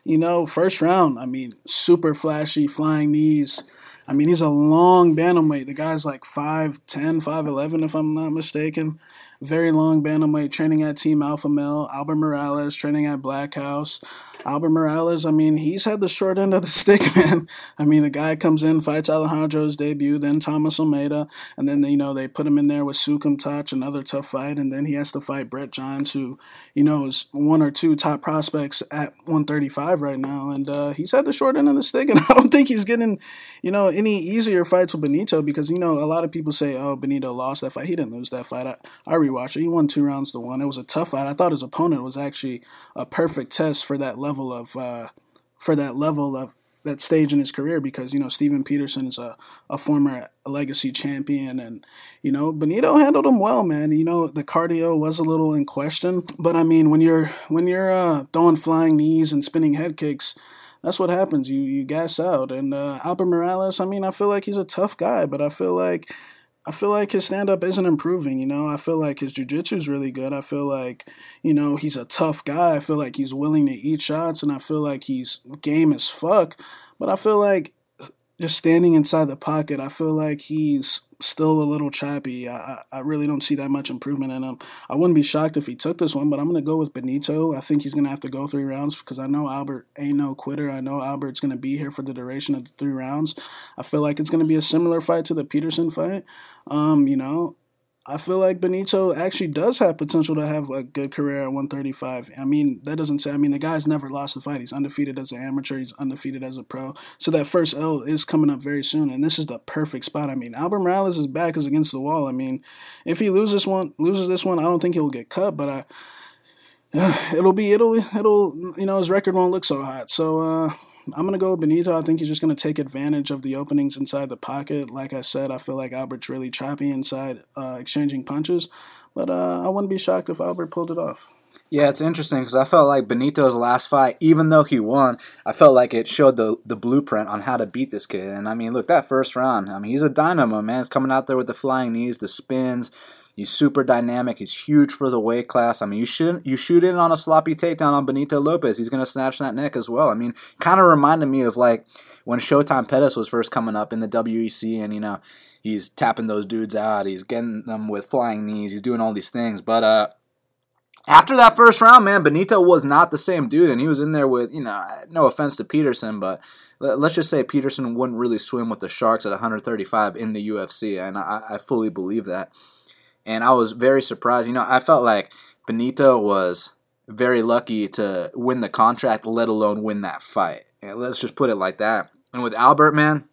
Speaker 2: you know, first round, I mean, super flashy, flying knees. I mean, he's a long bantamweight. The guy's like 5'10, 5'11, if I'm not mistaken. Very long bantamweight, training at Team Alpha Male. Albert Morales, training at Black House. Albert Morales, I mean, he's had the short end of the stick, man. I mean, the guy comes in, fights Alejandro's debut, then Thomas Almeida, and then, you know, they put him in there with Soukhamthath, another tough fight, and then he has to fight Brett Johns, who, you know, is one or two top prospects at 135 right now, and uh, he's had the short end of the stick, and I don't think he's getting, you know, any easier fights with Benito because, you know, a lot of people say, oh, Benito lost that fight. He didn't lose that fight. I, I rewatched it. He won two rounds to one. It was a tough fight. I thought his opponent was actually a perfect test for that level level of uh, for that level of that stage in his career because you know Steven Peterson is a, a former legacy champion and you know Benito handled him well man. You know the cardio was a little in question but I mean when you're when you're uh, throwing flying knees and spinning head kicks that's what happens. You you gas out. And uh, Albert Morales I mean I feel like he's a tough guy but I feel like I feel like his stand up isn't improving, you know. I feel like his jiu-jitsu is really good. I feel like, you know, he's a tough guy. I feel like he's willing to eat shots and I feel like he's game as fuck. But I feel like just standing inside the pocket, I feel like he's still a little choppy. I, I really don't see that much improvement in him. I wouldn't be shocked if he took this one, but I'm going to go with Benito. I think he's going to have to go three rounds because I know Albert ain't no quitter. I know Albert's going to be here for the duration of the three rounds. I feel like it's going to be a similar fight to the Peterson fight. Um, you know, I feel like Benito actually does have potential to have a good career at 135. I mean, that doesn't say, I mean, the guy's never lost a fight. He's undefeated as an amateur, he's undefeated as a pro. So that first L is coming up very soon, and this is the perfect spot. I mean, Albert Morales' back is against the wall. I mean, if he loses one, loses this one, I don't think he'll get cut, but I. It'll be it'll it'll you know his record won't look so hot so uh I'm gonna go Benito. I think he's just gonna take advantage of the openings inside the pocket. Like I said, I feel like Albert's really choppy inside, uh, exchanging punches. But uh, I wouldn't be shocked if Albert pulled it off.
Speaker 1: Yeah, it's interesting because I felt like Benito's last fight, even though he won, I felt like it showed the the blueprint on how to beat this kid. And I mean, look, that first round, I mean, he's a dynamo, man. He's coming out there with the flying knees, the spins. He's super dynamic. He's huge for the weight class. I mean, you shoot you shoot in on a sloppy takedown on Benito Lopez. He's gonna snatch that neck as well. I mean, kind of reminded me of like when Showtime Pettis was first coming up in the WEC, and you know he's tapping those dudes out. He's getting them with flying knees. He's doing all these things. But uh, after that first round, man, Benito was not the same dude, and he was in there with you know no offense to Peterson, but let's just say Peterson wouldn't really swim with the sharks at 135 in the UFC, and I, I fully believe that and I was very surprised. You know, I felt like Benito was very lucky to win the contract, let alone win that fight. And let's just put it like that. And with Albert, man,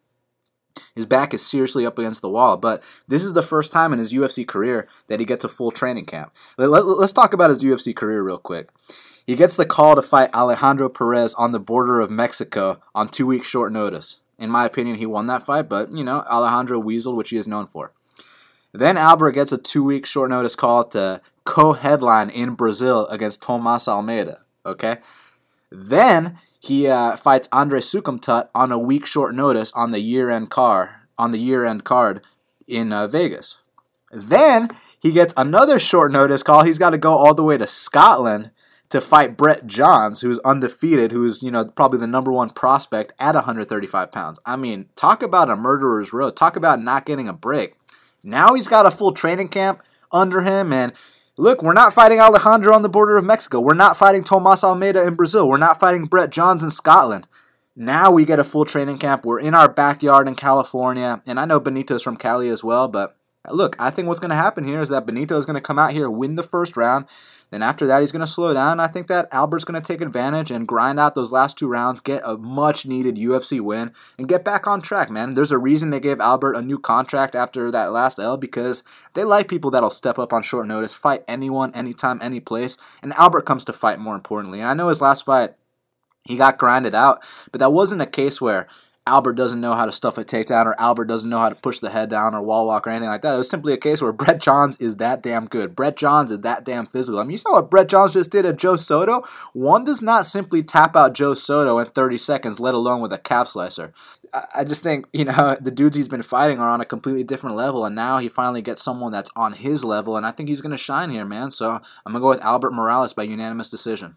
Speaker 1: his back is seriously up against the wall. But this is the first time in his UFC career that he gets a full training camp. Let, us talk about his UFC career real quick. He gets the call to fight Alejandro Perez on the border of Mexico on two weeks short notice. In my opinion, he won that fight, but you know, Alejandro weaseled, which he is known for. Then Albert gets a two week short notice call to co headline in Brazil against Tomas Almeida. Okay? Then he uh, fights Andre Soukhamthath on a week short notice on the year end car on the year end card in uh, Vegas. Then he gets another short notice call. He's got to go all the way to Scotland to fight Brett Johns, who's undefeated, who's you know probably the number one prospect at 135 pounds. I mean, talk about a murderer's row. Talk about not getting a break. Now he's got a full training camp under him, and look, we're not fighting Alejandro on the border of Mexico. We're not fighting Tomas Almeida in Brazil. We're not fighting Brett Johns in Scotland. Now we get a full training camp. We're in our backyard in California, and I know Benito's from Cali as well, but look, I think what's going to happen here is that Benito is going to come out here, win the first round. Then after that, he's going to slow down. I think that Albert's going to take advantage and grind out those last two rounds, get a much needed UFC win, and get back on track, man. There's a reason they gave Albert a new contract after that last L because they like people that'll step up on short notice, fight anyone, anytime, any place. And Albert comes to fight more importantly. I know his last fight, he got grinded out, but that wasn't a case where Albert doesn't know how to stuff a takedown or Albert doesn't know how to push the head down or wall walk or anything like that. It was simply a case where Brett Johns is that damn good. Brett Johns is that damn physical. I mean, you saw what Brett Johns just did at Joe Soto. One does not simply tap out Joe Soto in 30 seconds, let alone with a calf slicer. I just think, you know, the dudes he's been fighting are on a completely different level, and now he finally gets someone that's on his level, and I think he's going to shine here, man. So I'm going to go with Albert Morales by unanimous decision.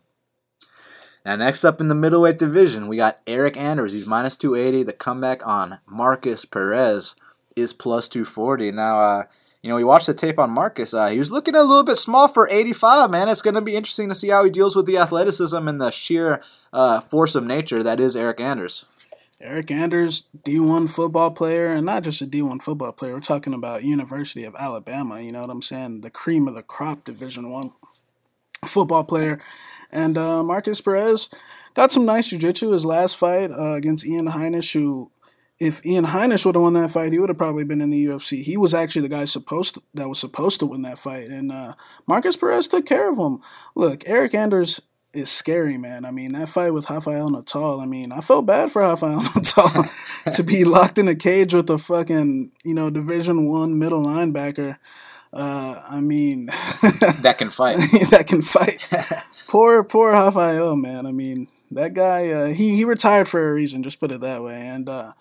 Speaker 1: Now, next up in the middleweight division, we got Eryk Anders. He's minus 280. The comeback on Markus Perez is plus 240. Now, uh, you know, we watched the tape on Markus. Uh, he was looking a little bit small for 85, man. It's going to be interesting to see how he deals with the athleticism and the sheer uh, force of nature that is Eryk Anders.
Speaker 2: Eryk Anders, D1 football player, and not just a D1 football player. We're talking about University of Alabama. You know what I'm saying? The cream of the crop, Division One football player. And uh, Markus Perez got some nice jiu-jitsu his last fight uh, against Ian Heinisch, who, if Ian Heinisch would have won that fight, he would have probably been in the UFC. He was actually the guy supposed to, that was supposed to win that fight, and uh, Markus Perez took care of him. Look, Eryk Anders is scary, man. I mean, that fight with Rafael Natal, I mean, I felt bad for Rafael Natal to be locked in a cage with a fucking, you know, Division One middle linebacker. Uh, I mean,
Speaker 1: that can fight.
Speaker 2: that can fight. poor, poor Rafael, man. I mean, that guy, uh, he he retired for a reason. Just put it that way. And uh,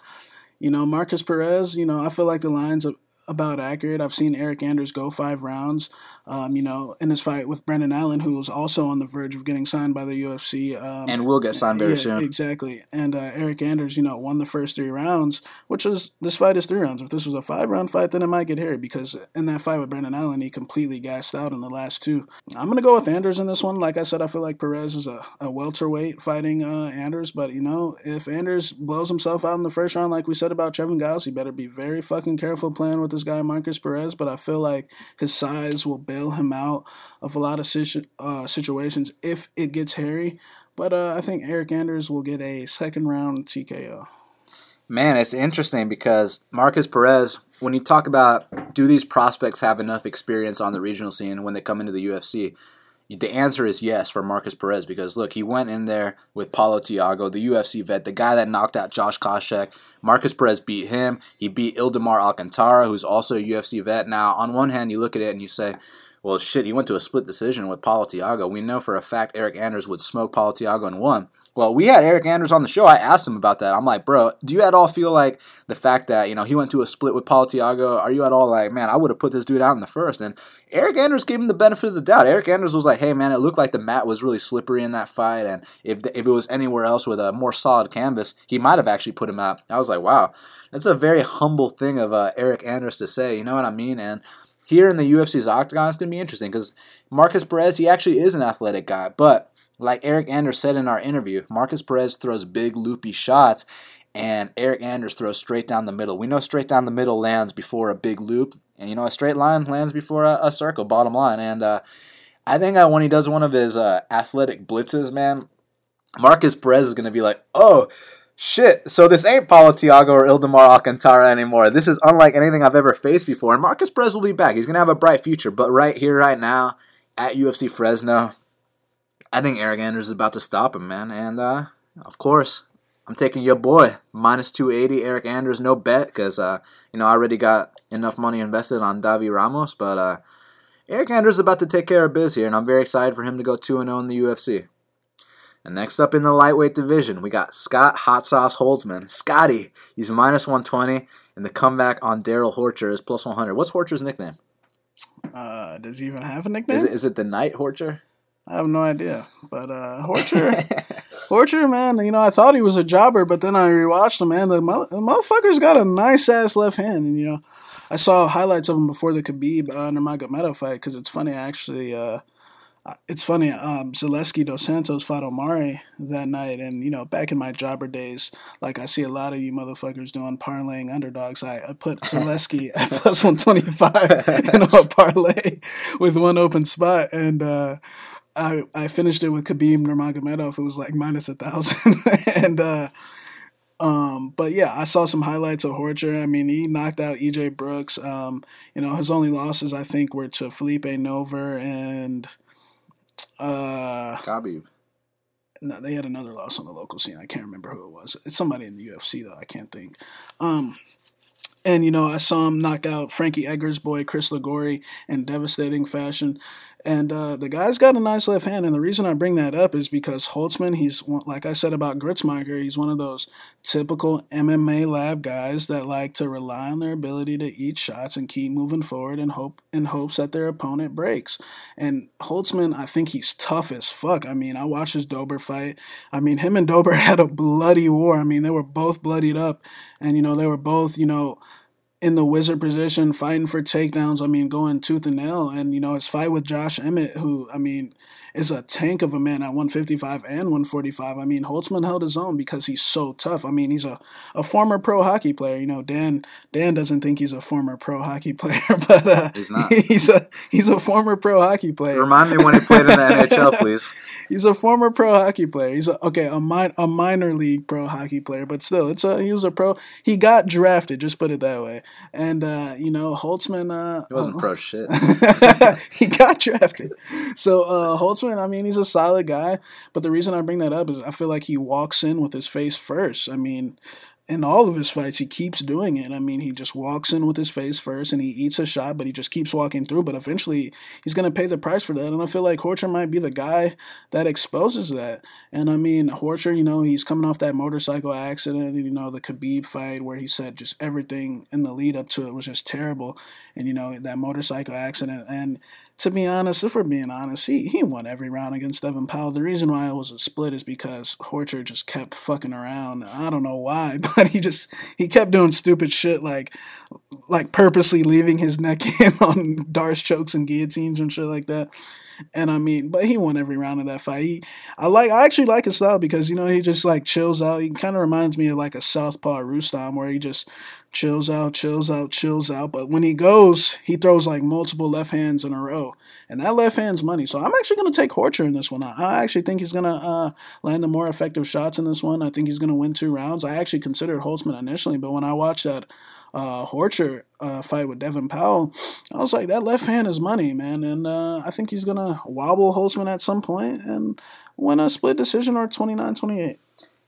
Speaker 2: you know, Markus Perez. You know, I feel like the lines about accurate. I've seen Eryk Anders go five rounds. Um, you know, in his fight with Brendan Allen, who was also on the verge of getting signed by the UFC, um,
Speaker 1: and will get signed very
Speaker 2: yeah,
Speaker 1: soon.
Speaker 2: Exactly. And uh, Eryk Anders, you know, won the first three rounds, which is this fight is three rounds. If this was a five round fight, then it might get hairy because in that fight with Brendan Allen, he completely gassed out in the last two. I'm gonna go with Anders in this one. Like I said, I feel like Perez is a, a welterweight fighting uh, Anders, but you know, if Anders blows himself out in the first round, like we said about Trevin Giles, he better be very fucking careful playing with this guy Markus Perez. But I feel like his size will bail him out of a lot of situ- uh, situations if it gets hairy. But uh, I think Eryk Anders will get a second round TKO.
Speaker 1: Man, it's interesting because Markus Perez, when you talk about do these prospects have enough experience on the regional scene when they come into the UFC, the answer is yes for Markus Perez because look, he went in there with Paulo Thiago, the UFC vet, the guy that knocked out Josh Koscheck. Markus Perez beat him. He beat Ildemar Alcantara, who's also a UFC vet. Now, on one hand, you look at it and you say, well, shit, he went to a split decision with Paulo Thiago. We know for a fact Eryk Anders would smoke Paulo Thiago and won. Well, we had Eryk Anders on the show. I asked him about that. I'm like, bro, do you at all feel like the fact that, you know, he went to a split with Paul Tiago, are you at all like, man, I would have put this dude out in the first? And Eryk Anders gave him the benefit of the doubt. Eryk Anders was like, hey, man, it looked like the mat was really slippery in that fight. And if, if it was anywhere else with a more solid canvas, he might have actually put him out. I was like, wow, that's a very humble thing of uh, Eryk Anders to say. You know what I mean? And here in the UFC's octagon, it's going to be interesting because Markus Perez, he actually is an athletic guy. But like Eryk Anders said in our interview, Markus Perez throws big, loopy shots, and Eryk Anders throws straight down the middle. We know straight down the middle lands before a big loop, and you know, a straight line lands before a, a circle, bottom line. And uh, I think uh, when he does one of his uh, athletic blitzes, man, Markus Perez is going to be like, oh, Shit, so this ain't Paulo Thiago or Ildemar Alcantara anymore. This is unlike anything I've ever faced before. And Markus Perez will be back. He's going to have a bright future. But right here, right now, at UFC Fresno, I think Eryk Anders is about to stop him, man. And, uh, of course, I'm taking your boy, minus 280, Eryk Anders, no bet, because, uh, you know, I already got enough money invested on Davi Ramos. But, uh, Eryk Anders is about to take care of biz here, and I'm very excited for him to go 2 0 in the UFC. And next up in the lightweight division, we got Scott Hot Sauce Holtzman. Scotty, he's minus 120, and the comeback on Darrell Horcher is plus 100. What's Horcher's nickname?
Speaker 2: Uh, does he even have a nickname?
Speaker 1: Is it, is it the Night Horcher?
Speaker 2: I have no idea. But uh, Horcher, Horcher, man, you know, I thought he was a jobber, but then I rewatched him, man. The, the motherfucker's got a nice ass left hand, and, you know. I saw highlights of him before the Khabib uh, Nurmagomedov fight because it's funny. I actually, uh, it's funny. Um, Zaleski dos Santos fought Omari that night, and you know, back in my jobber days, like I see a lot of you motherfuckers doing parlaying underdogs. I, I put Zaleski at plus one twenty five in a parlay with one open spot, and. uh I, I finished it with Khabib Nurmagomedov. It was like minus a thousand, and uh, um, but yeah, I saw some highlights of Horcher. I mean, he knocked out EJ Brooks. Um, you know, his only losses I think were to Felipe Nover and uh
Speaker 1: Khabib.
Speaker 2: No, they had another loss on the local scene. I can't remember who it was. It's somebody in the UFC though. I can't think. Um, and you know, I saw him knock out Frankie Edgar's boy Chris Lagori in devastating fashion. And uh, the guy's got a nice left hand. And the reason I bring that up is because Holtzman, he's like I said about Gruetzemacher, he's one of those typical MMA lab guys that like to rely on their ability to eat shots and keep moving forward and hope in hopes that their opponent breaks. And Holtzman, I think he's tough as fuck. I mean, I watched his Dober fight. I mean, him and Dober had a bloody war. I mean, they were both bloodied up, and you know, they were both, you know in the whizzer position, fighting for takedowns. I mean, going tooth and nail. And, you know, his fight with Josh Emmett, who, I mean, is a tank of a man at 155 and 145. I mean, Holtzman held his own because he's so tough. I mean, he's a, a former pro hockey player. You know, Dan Dan doesn't think he's a former pro hockey player, but uh,
Speaker 1: he's not.
Speaker 2: He's a he's a former pro hockey player.
Speaker 1: Remind me when he played in the NHL, please.
Speaker 2: He's a former pro hockey player. He's a, okay, a min- a minor league pro hockey player, but still, it's a he was a pro. He got drafted. Just put it that way. And uh, you know, Holtzman. Uh,
Speaker 1: he wasn't uh, pro shit.
Speaker 2: he got drafted. So uh, Holtzman, I mean, he's a solid guy. But the reason I bring that up is I feel like he walks in with his face first. I mean, in all of his fights, he keeps doing it. I mean, he just walks in with his face first and he eats a shot, but he just keeps walking through. But eventually, he's going to pay the price for that. And I feel like Horcher might be the guy that exposes that. And I mean, Horcher, you know, he's coming off that motorcycle accident, you know, the Khabib fight where he said just everything in the lead up to it was just terrible. And, you know, that motorcycle accident. And to be honest, if we're being honest, he, he won every round against Devin Powell. The reason why it was a split is because Horcher just kept fucking around. I don't know why, but he just he kept doing stupid shit like like purposely leaving his neck in on Darce chokes and guillotines and shit like that. And I mean, but he won every round of that fight. He, I like, I actually like his style because you know he just like chills out. He kind of reminds me of like a Southpaw Rustam, where he just chills out, chills out, chills out. But when he goes, he throws like multiple left hands in a row, and that left hand's money. So I'm actually gonna take Horcher in this one. I actually think he's gonna uh, land the more effective shots in this one. I think he's gonna win two rounds. I actually considered Holtzman initially, but when I watched that uh, Horcher uh, fight with Devin Powell, I was like, that left hand is money, man. And uh, I think he's going to wobble Holtzman at some point and win a split decision or 29 28.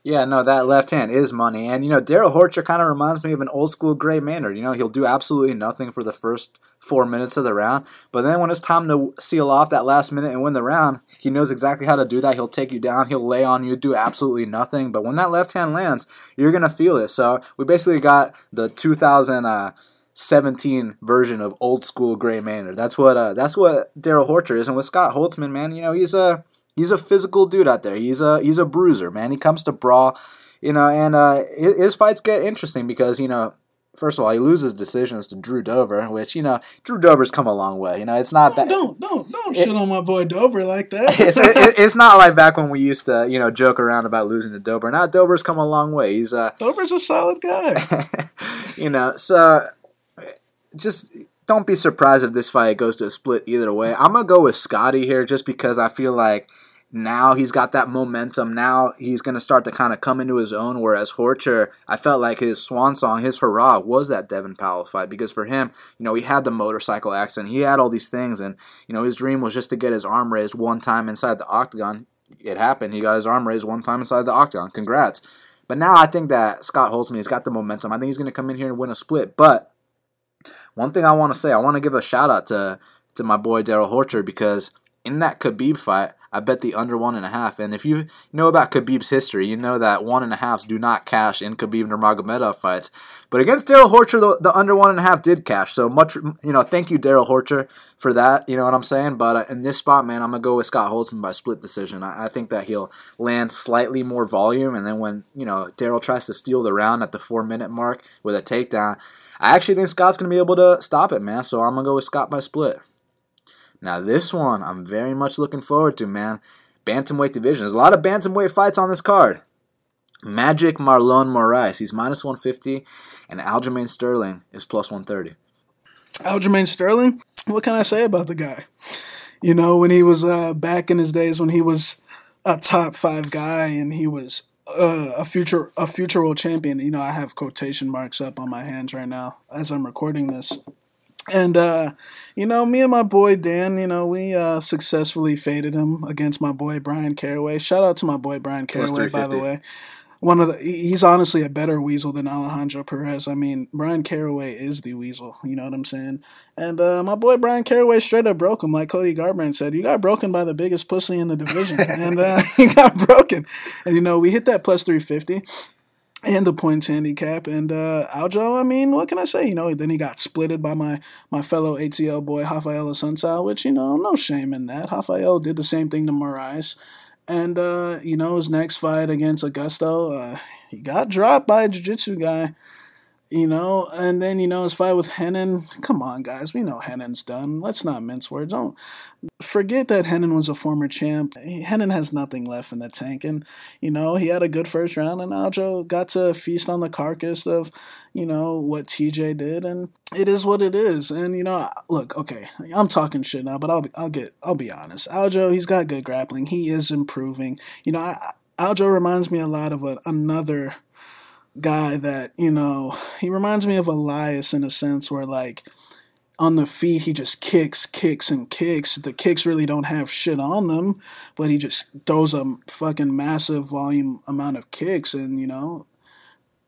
Speaker 1: Yeah, no, that left hand is money. And, you know, Darrell Horcher kind of reminds me of an old school Gray Maynard. You know, he'll do absolutely nothing for the first four minutes of the round. But then when it's time to seal off that last minute and win the round, he knows exactly how to do that. He'll take you down, he'll lay on you, do absolutely nothing. But when that left hand lands, you're going to feel it. So we basically got the 2017 version of old school Gray Maynard. That's what uh, that's what Darrell Horcher is. And with Scott Holtzman, man, you know, he's a He's a physical dude out there. He's a he's a bruiser, man. He comes to brawl, you know, and uh, his, his fights get interesting because you know first of all, he loses decisions to Drew Dober, which you know Drew Dober's come a long way. You know, it's not
Speaker 2: bad. Don't don't don't it, shit on my boy Dober like that.
Speaker 1: it's, it, it's not like back when we used to you know joke around about losing to Dober. Now Dober's come a long way. He's uh
Speaker 2: Dober's a solid guy.
Speaker 1: you know, so just don't be surprised if this fight goes to a split either way. I'm gonna go with Scotty here just because I feel like now he's got that momentum. Now he's going to start to kind of come into his own. Whereas Horcher, I felt like his swan song, his hurrah, was that Devin Powell fight because for him, you know, he had the motorcycle accident, he had all these things, and you know, his dream was just to get his arm raised one time inside the octagon. It happened. He got his arm raised one time inside the octagon. Congrats. But now I think that Scott Holtzman, he's got the momentum. I think he's going to come in here and win a split. But one thing I want to say, I want to give a shout out to to my boy Darrell Horcher because in that Khabib fight, I bet the under one and a half. And if you know about Khabib's history, you know that one and a halves do not cash in Khabib Nurmagomedov fights. But against Darrell Horcher, the, the, under one and a half did cash. So much, you know, thank you, Darrell Horcher, for that. You know what I'm saying? But uh, in this spot, man, I'm gonna go with Scott Holtzman by split decision. I, I think that he'll land slightly more volume, and then when you know Darrell tries to steal the round at the four minute mark with a takedown. I actually think Scott's going to be able to stop it, man. So I'm going to go with Scott by split. Now, this one I'm very much looking forward to, man. Bantamweight division. There's a lot of bantamweight fights on this card. Magic Marlon Moraes, he's minus 150, and Aljamain Sterling is plus 130.
Speaker 2: Aljamain Sterling, what can I say about the guy? You know, when he was uh, back in his days when he was a top five guy and he was uh, a future a future world champion. You know, I have quotation marks up on my hands right now as I'm recording this. And uh, you know, me and my boy Dan, you know, we uh, successfully faded him against my boy Bryan Caraway. Shout out to my boy Bryan Caraway, by the way one of the he's honestly a better weasel than Alejandro Perez. I mean, Bryan Caraway is the weasel. You know what I'm saying? And uh, my boy Bryan Caraway straight up broke him, like Cody Garbrandt said. You got broken by the biggest pussy in the division, and uh, he got broken. And you know, we hit that plus three fifty. And the points handicap and uh, Aljo, I mean, what can I say? You know, then he got splitted by my my fellow ATL boy Rafael Assunção, which you know, no shame in that. Rafael did the same thing to Moraes. And, uh, you know, his next fight against Augusto, uh, he got dropped by a jiu jitsu guy. You know, and then you know his fight with Renan. Come on, guys, we know Renan's done. Let's not mince words. Don't forget that Renan was a former champ. Renan has nothing left in the tank, and you know he had a good first round, and Aljo got to feast on the carcass of, you know, what TJ did, and it is what it is. And you know, look, okay, I'm talking shit now, but I'll I'll get, I'll be honest. Aljo, he's got good grappling. He is improving. You know, I, Aljo reminds me a lot of a, another guy that, you know, he reminds me of Elias in a sense where like on the feet he just kicks, kicks and kicks. The kicks really don't have shit on them, but he just throws a fucking massive volume amount of kicks and, you know,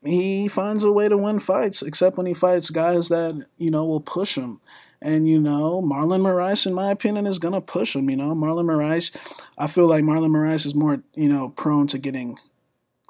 Speaker 2: he finds a way to win fights, except when he fights guys that, you know, will push him. And, you know, Marlon Moraes, in my opinion, is going to push him. You know, Marlon Moraes, I feel like Marlon Moraes is more, you know, prone to getting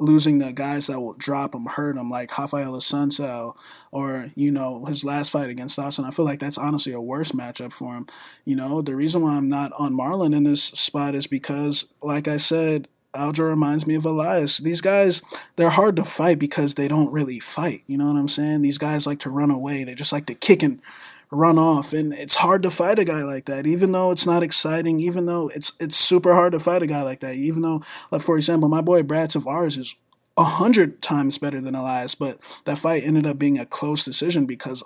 Speaker 2: losing the guys that will drop him, hurt him, like Rafael Assunção or, you know, his last fight against Dodson. I feel like that's honestly a worse matchup for him. You know, the reason why I'm not on Marlon in this spot is because, like I said, Aljo reminds me of Elias. These guys, they're hard to fight because they don't really fight. You know what I'm saying? These guys like to run away. They just like to kick and run off. And it's hard to fight a guy like that even though it's not exciting even though it's it's super hard to fight a guy like that even though like for example my boy Brad Tavares is a hundred times better than Elias but that fight ended up being a close decision because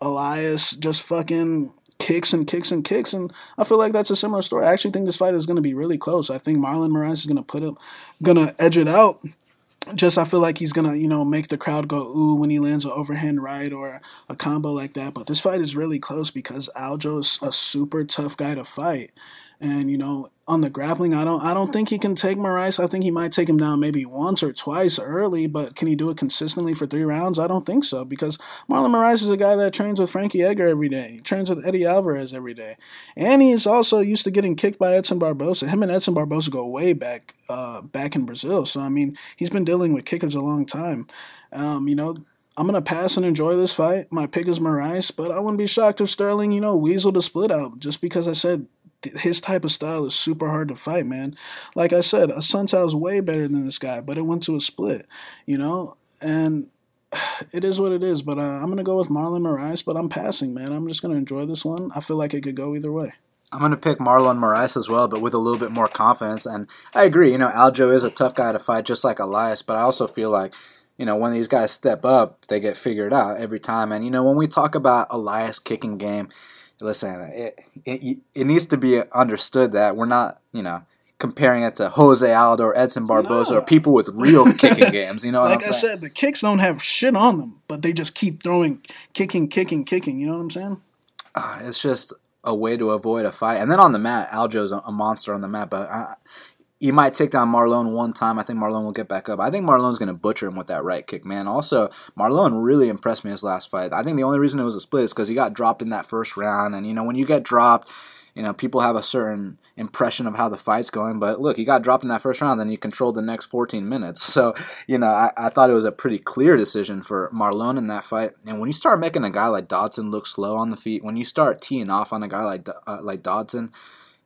Speaker 2: Elias just fucking kicks and kicks and kicks and I feel like that's a similar story. I actually think this fight is going to be really close. I think Marlon Moraes is going to put him gonna edge it out just I feel like he's gonna you know make the crowd go ooh when he lands an overhand right or a combo like that. But this fight is really close because Aljo's a super tough guy to fight, and you know on the grappling, I don't I don't think he can take Moraes. I think he might take him down maybe once or twice early, but can he do it consistently for three rounds? I don't think so because Marlon Moraes is a guy that trains with Frankie Edgar every day. He trains with Eddie Alvarez every day, and he's also used to getting kicked by Edson Barboza. Him and Edson Barboza go way back uh, back in Brazil, so I mean he's been dealing with kickers a long time. Um, you know, I'm gonna pass and enjoy this fight. My pick is Moraes, but I wouldn't be shocked if Sterling, you know, weasel to split out just because I said his type of style is super hard to fight, man. Like I said, Assunção is way better than this guy, but it went to a split, you know? And it is what it is, but uh, I'm going to go with Marlon Moraes, but I'm passing, man. I'm just going to enjoy this one. I feel like it could go either way.
Speaker 1: I'm going to pick Marlon Moraes as well, but with a little bit more confidence. And I agree, you know, Aljo is a tough guy to fight, just like Elias, but I also feel like you know, when these guys step up, they get figured out every time. And, you know, when we talk about Elias kicking game, listen, it, it, it needs to be understood that we're not, you know, comparing it to Jose Aldo or Edson Barboza no. or people with real kicking games. You know
Speaker 2: like
Speaker 1: i
Speaker 2: said, the kicks don't have shit on them, but they just keep throwing, kicking, kicking, kicking. You know what I'm saying?
Speaker 1: Uh, it's just a way to avoid a fight. And then on the mat, Aljo's a, a monster on the mat, but I, he might take down Marlon one time. I think Marlon will get back up. I think Marlon's going to butcher him with that right kick, man. Also, Marlon really impressed me his last fight. I think the only reason it was a split is because he got dropped in that first round. And, you know, when you get dropped, you know, people have a certain impression of how the fight's going. But look, he got dropped in that first round, then you controlled the next 14 minutes. So, you know, I, I thought it was a pretty clear decision for Marlon in that fight. And when you start making a guy like Dodson look slow on the feet, when you start teeing off on a guy like uh, like Dodson,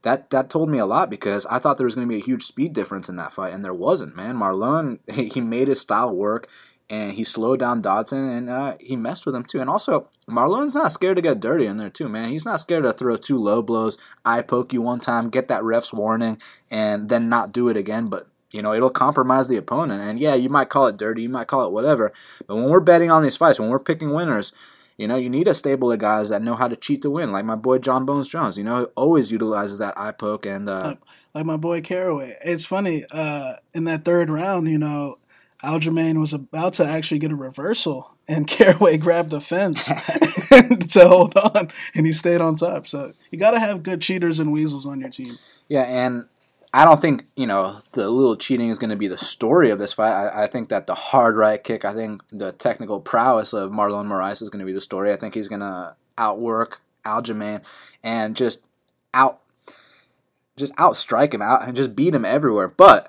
Speaker 1: that that told me a lot because I thought there was going to be a huge speed difference in that fight, and there wasn't. Man, Marlon he made his style work. and he slowed down Dodson and uh, he messed with him too. And also, Marlon's not scared to get dirty in there too, man. He's not scared to throw two low blows, eye poke you one time, get that ref's warning, and then not do it again. But you know, it'll compromise the opponent. And yeah, you might call it dirty, you might call it whatever. But when we're betting on these fights, when we're picking winners, you know, you need a stable of guys that know how to cheat to win, like my boy John Bones Jones. You know, always utilizes that eye poke and. Uh,
Speaker 2: like, like my boy Caraway. It's funny, uh, in that third round, you know, Aljamain was about to actually get a reversal, and Caraway grabbed the fence to hold on, and he stayed on top. So you got to have good cheaters and weasels on your team.
Speaker 1: Yeah, and I don't think you know the little cheating is going to be the story of this fight. I, I, think that the hard right kick, I think the technical prowess of Marlon Moraes is going to be the story. I think he's going to outwork Aljamain and just out, just outstrike him out and just beat him everywhere. But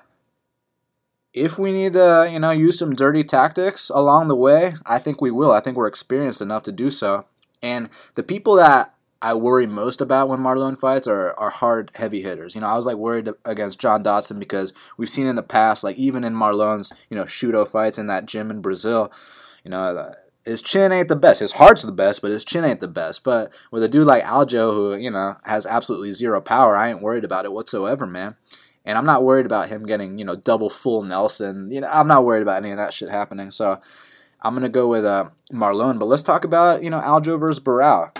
Speaker 1: if we need to, you know, use some dirty tactics along the way, I think we will. I think we're experienced enough to do so. And the people that I worry most about when Marlon fights are, are hard, heavy hitters. You know, I was like worried against John Dodson because we've seen in the past, like even in Marlon's, you know, Shooto fights in that gym in Brazil, you know, uh, his chin ain't the best. His heart's the best, but his chin ain't the best. But with a dude like Aljo, who, you know, has absolutely zero power, I ain't worried about it whatsoever, man. And I'm not worried about him getting, you know, double full Nelson. You know, I'm not worried about any of that shit happening. So I'm going to go with uh, Marlon. But let's talk about, you know, Aljo versus Barao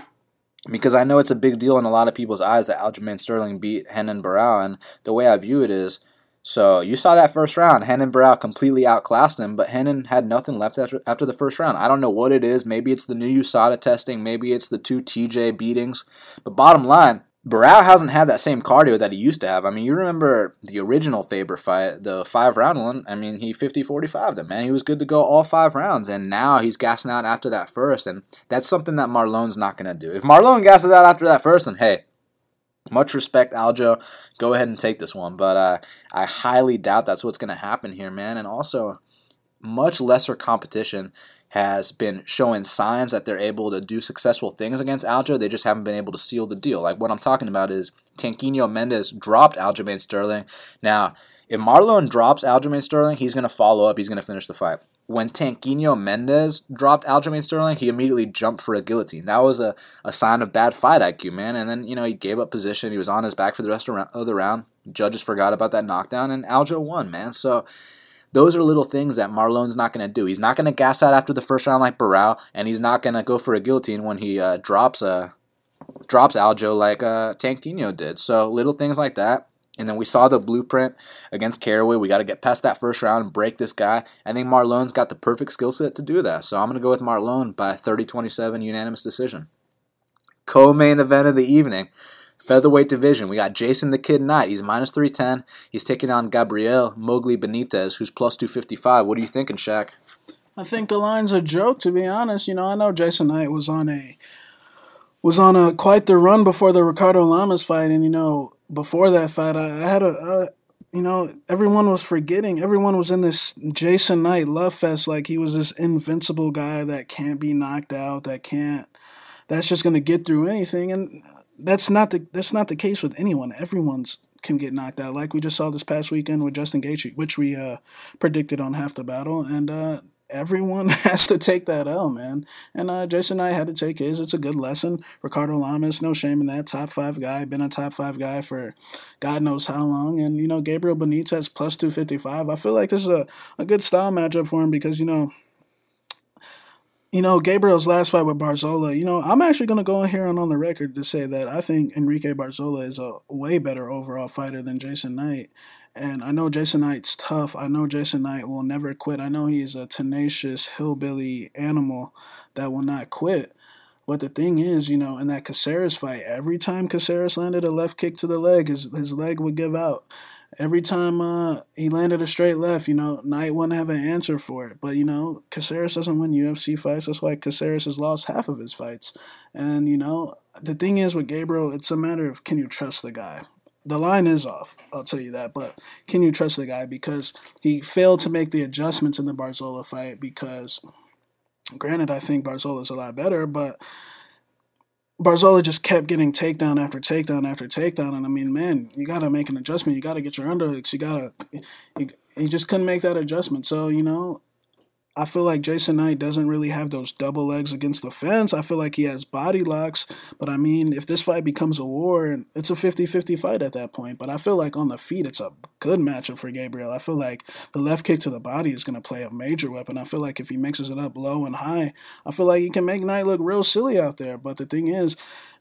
Speaker 1: because I know it's a big deal in a lot of people's eyes that Aljamain Sterling beat Renan Barao, and the way I view it is, so you saw that first round, Renan Barao completely outclassed him, but Renan had nothing left after, after the first round. I don't know what it is. Maybe it's the new USADA testing, maybe it's the two TJ beatings, but bottom line, Barao hasn't had that same cardio that he used to have. I mean, you remember the original Faber fight, the five round one. I mean, he 50 45 them, man. He was good to go all five rounds, and now he's gassing out after that first, and that's something that Marlon's not going to do. If Marlon gasses out after that first, then hey, much respect, Aljo. Go ahead and take this one, but uh, I highly doubt that's what's going to happen here, man. And also, much lesser competition has been showing signs that they're able to do successful things against Aljo. They just haven't been able to seal the deal. Like what I'm talking about is Tanquinho Mendes dropped Aljamain Sterling. Now, if Marlon drops Aljamain Sterling, he's going to follow up. He's going to finish the fight. When Tanquinho Mendes dropped Aljamain Sterling, he immediately jumped for a guillotine. That was a, a sign of bad fight IQ, man. And then, you know, he gave up position. He was on his back for the rest of the round. Judges forgot about that knockdown, and Aljo won, man. So those are little things that Marlon's not going to do. He's not going to gas out after the first round like Barao, and he's not going to go for a guillotine when he uh, drops a drops Aljo like uh, did. So little things like that. And then we saw the blueprint against Caraway. We got to get past that first round and break this guy. I think Marlon's got the perfect skill set to do that. So I'm going to go with Marlon by 30 27 unanimous decision. Co main event of the evening Featherweight division, we got Jason the Kid Knight. He's minus 310. He's taking on Gabriel Mowgli Benitez, who's plus 255. What are you thinking, Shaq?
Speaker 2: I think the line's a joke, to be honest. You know, I know Jason Knight was on a was on a quite the run before the Ricardo Lamas fight, and you know, before that fight, I, I had a, you know, everyone was forgetting. Everyone was in this Jason Knight love fest, like he was this invincible guy that can't be knocked out, that can't, that's just gonna get through anything. And that's not the that's not the case with anyone. Everyone's can get knocked out, like we just saw this past weekend with Justin Gaethje, which we uh, predicted on half the battle, and uh, everyone has to take that L, man. And uh, Jason Knight had to take his. It's a good lesson. Ricardo Lamas, no shame in that. Top five guy, been a top five guy for God knows how long. And, you know, Gabriel Benitez plus 255. I feel like this is a, a good style matchup for him because, you know, you know, Gabriel's last fight with Barzola, you know, I'm actually going to go in here and on the record to say that I think Enrique Barzola is a way better overall fighter than Jason Knight. And I know Jason Knight's tough. I know Jason Knight will never quit. I know he's a tenacious hillbilly animal that will not quit. But the thing is, you know, in that Caceres fight, every time Caceres landed a left kick to the leg, his, his leg would give out every time uh, he landed a straight left, you know, Knight wouldn't have an answer for it. But, you know, Caceres doesn't win UFC fights. That's why Caceres has lost half of his fights. And, you know, the thing is with Gabriel, it's a matter of can you trust the guy? The line is off, I'll tell you that. But can you trust the guy? Because he failed to make the adjustments in the Barzola fight because, granted, I think Barzola's a lot better, but Barzola just kept getting takedown after takedown after takedown, and I mean, man, you got to make an adjustment. You got to get your underhooks. You got to. He just couldn't make that adjustment. So you know, I feel like Jason Knight doesn't really have those double legs against the fence. I feel like he has body locks. But I mean, if this fight becomes a war, it's a 50 50 fight at that point. But I feel like on the feet, it's a good matchup for Gabriel. I feel like the left kick to the body is going to play a major weapon. I feel like if he mixes it up low and high, I feel like he can make Knight look real silly out there. But the thing is,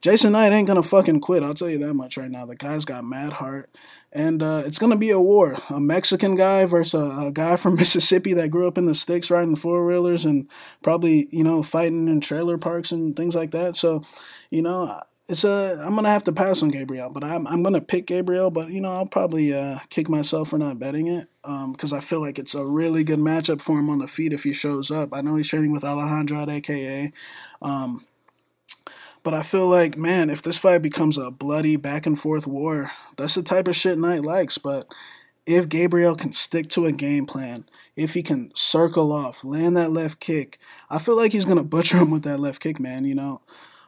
Speaker 2: Jason Knight ain't to fucking quit. I'll tell you that much right now. The guy's got mad heart and uh, it's gonna be a war. A Mexican guy versus a, a, guy from Mississippi that grew up in the sticks riding four wheelers and probably you know fighting in trailer parks and things like that. So, you know, it's a I'm gonna have to pass on Gabriel, but I'm I'm gonna pick Gabriel. But you know, I'll probably uh, kick myself for not betting it because um, I feel like it's a really good matchup for him on the feet if he shows up. I know he's training with Alejandro, aka. Um, but I feel like, man, if this fight becomes a bloody back and forth war, that's the type of shit Knight likes. But if Gabriel can stick to a game plan, if he can circle off, land that left kick, I feel like he's gonna butcher him with that left kick, man. You know,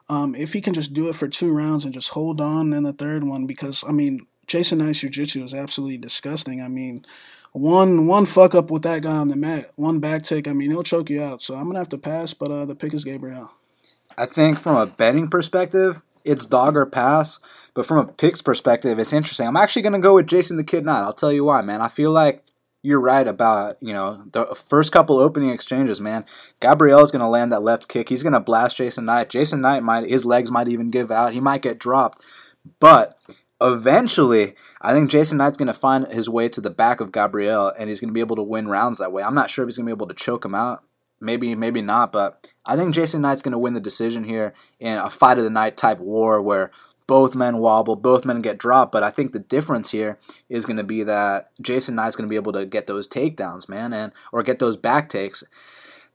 Speaker 2: um, if he can just do it for two rounds and just hold on in the third one, because I mean, Jason Knight's jiu-jitsu is absolutely disgusting. I mean, one one fuck up with that guy on the mat, one back take, I mean, he'll choke you out. So I'm gonna have to pass, but uh, the pick is Gabriel.
Speaker 1: I think from a betting perspective, it's dog or pass. But from a picks perspective, it's interesting. I'm actually going to go with Jason the Kid Knight. I'll tell you why, man. I feel like you're right about, you know, the first couple opening exchanges, man. Gabriel is going to land that left kick. He's going to blast Jason Knight. Jason Knight might, his legs might even give out. He might get dropped. But eventually, I think Jason Knight's going to find his way to the back of Gabriel and he's going to be able to win rounds that way. I'm not sure if he's going to be able to choke him out. Maybe, maybe not, but I think Jason Knight's going to win the decision here in a fight of the night type war where both men wobble, both men get dropped. But I think the difference here is going to be that Jason Knight's going to be able to get those takedowns, man, and or get those back takes.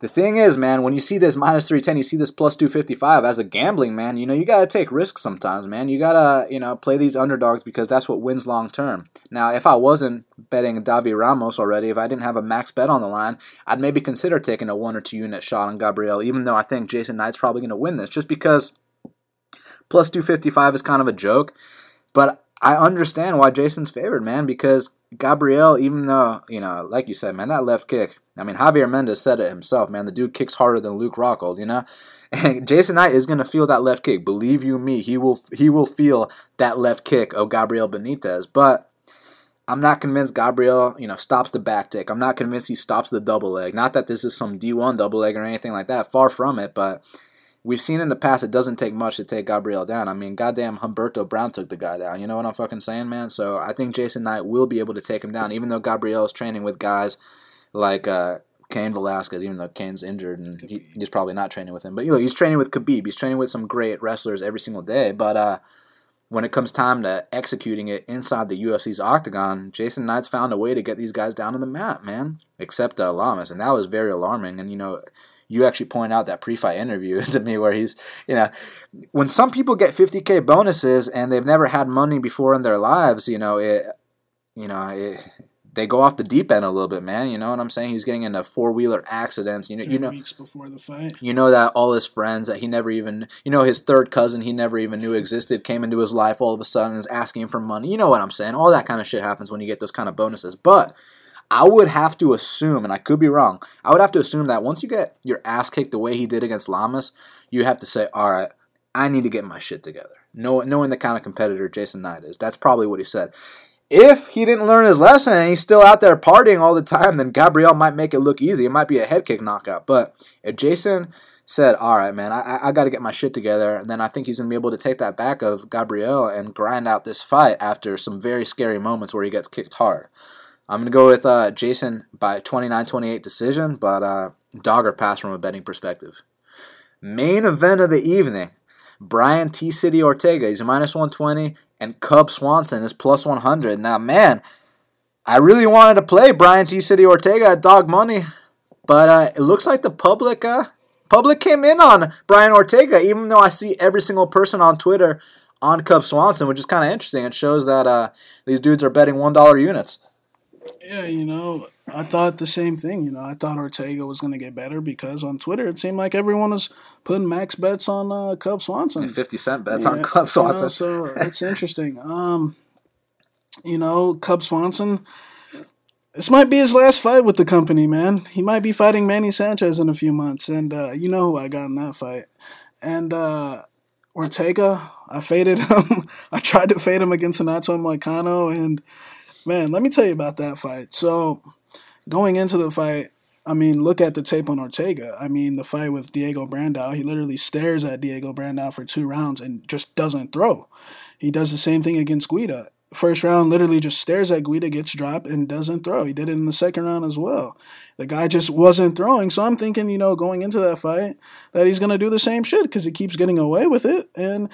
Speaker 1: The thing is, man, when you see this minus 310, you see this plus 255 as a gambling man, you know, you got to take risks sometimes, man. You got to, you know, play these underdogs because that's what wins long term. Now, if I wasn't betting Davi Ramos already, if I didn't have a max bet on the line, I'd maybe consider taking a one or two unit shot on Gabriel, even though I think Jason Knight's probably going to win this just because plus 255 is kind of a joke. But I understand why Jason's favored, man, because Gabriel, even though, you know, like you said, man, that left kick, I mean, Javier Mendez said it himself, man. The dude kicks harder than Luke Rockhold, you know. And Jason Knight is gonna feel that left kick. Believe you me, he will. He will feel that left kick of Gabriel Benitez. But I'm not convinced Gabriel, you know, stops the back take. I'm not convinced he stops the double leg. Not that this is some D1 double leg or anything like that. Far from it. But we've seen in the past it doesn't take much to take Gabriel down. I mean, goddamn Humberto Brown took the guy down. You know what I'm fucking saying, man? So I think Jason Knight will be able to take him down, even though Gabriel is training with guys like uh, Cain Velasquez, even though Cain's injured and he, he's probably not training with him. But you know, he's training with Khabib. He's training with some great wrestlers every single day. But uh, when it comes time to executing it inside the UFC's octagon, Jason Knight's found a way to get these guys down on the mat, man. Except uh, Lamas, and that was very alarming. And you know, you actually point out that pre-fight interview to me where he's, you know, when some people get 50k bonuses and they've never had money before in their lives, you know, it, you know, it, they go off the deep end a little bit, man. You know what I'm saying? He's getting into four wheeler accidents. You know,
Speaker 2: Three
Speaker 1: you know,
Speaker 2: weeks before the fight.
Speaker 1: You know that all his friends that he never even, you know, his third cousin he never even knew existed came into his life all of a sudden is asking him for money. You know what I'm saying? All that kind of shit happens when you get those kind of bonuses. But I would have to assume, and I could be wrong, I would have to assume that once you get your ass kicked the way he did against Lamas, you have to say, all right, I need to get my shit together. Knowing the kind of competitor Jason Knight is. That's probably what he said. If he didn't learn his lesson and he's still out there partying all the time, then Gabriel might make it look easy. It might be a head kick knockout. But if Jason said, all right, man, I, I got to get my shit together, then I think he's going to be able to take that back of Gabriel and grind out this fight after some very scary moments where he gets kicked hard. I'm going to go with uh, Jason by 29 28 decision, but uh, dog or pass from a betting perspective. Main event of the evening Brian T. City Ortega, he's a minus 120, and Cub Swanson is plus 100. Now, man, I really wanted to play Brian T. City Ortega at dog money, but uh, it looks like the public uh, public came in on Brian Ortega, even though I see every single person on Twitter on Cub Swanson, which is kind of interesting. It shows that uh, these dudes are betting $1 units.
Speaker 2: Yeah, you know, I thought the same thing. You know, I thought Ortega was going to get better because on Twitter it seemed like everyone was putting max bets on uh, Cub Swanson.
Speaker 1: And 50 cent bets yeah, on Cub Swanson. You know,
Speaker 2: so it's interesting. Um, you know, Cub Swanson, this might be his last fight with the company, man. He might be fighting Manny Sanchez in a few months, and uh, you know who I got in that fight. And uh, Ortega, I faded him. I tried to fade him against Renato Moicano, and man, let me tell you about that fight. So, going into the fight, I mean, look at the tape on Ortega. I mean, the fight with Diego Brandao, he literally stares at Diego Brandao for two rounds and just doesn't throw. He does the same thing against Guida. First round, literally just stares at Guida, gets dropped, and doesn't throw. He did it in the second round as well. The guy just wasn't throwing. So I'm thinking, you know, going into that fight, that he's going to do the same shit because he keeps getting away with it. And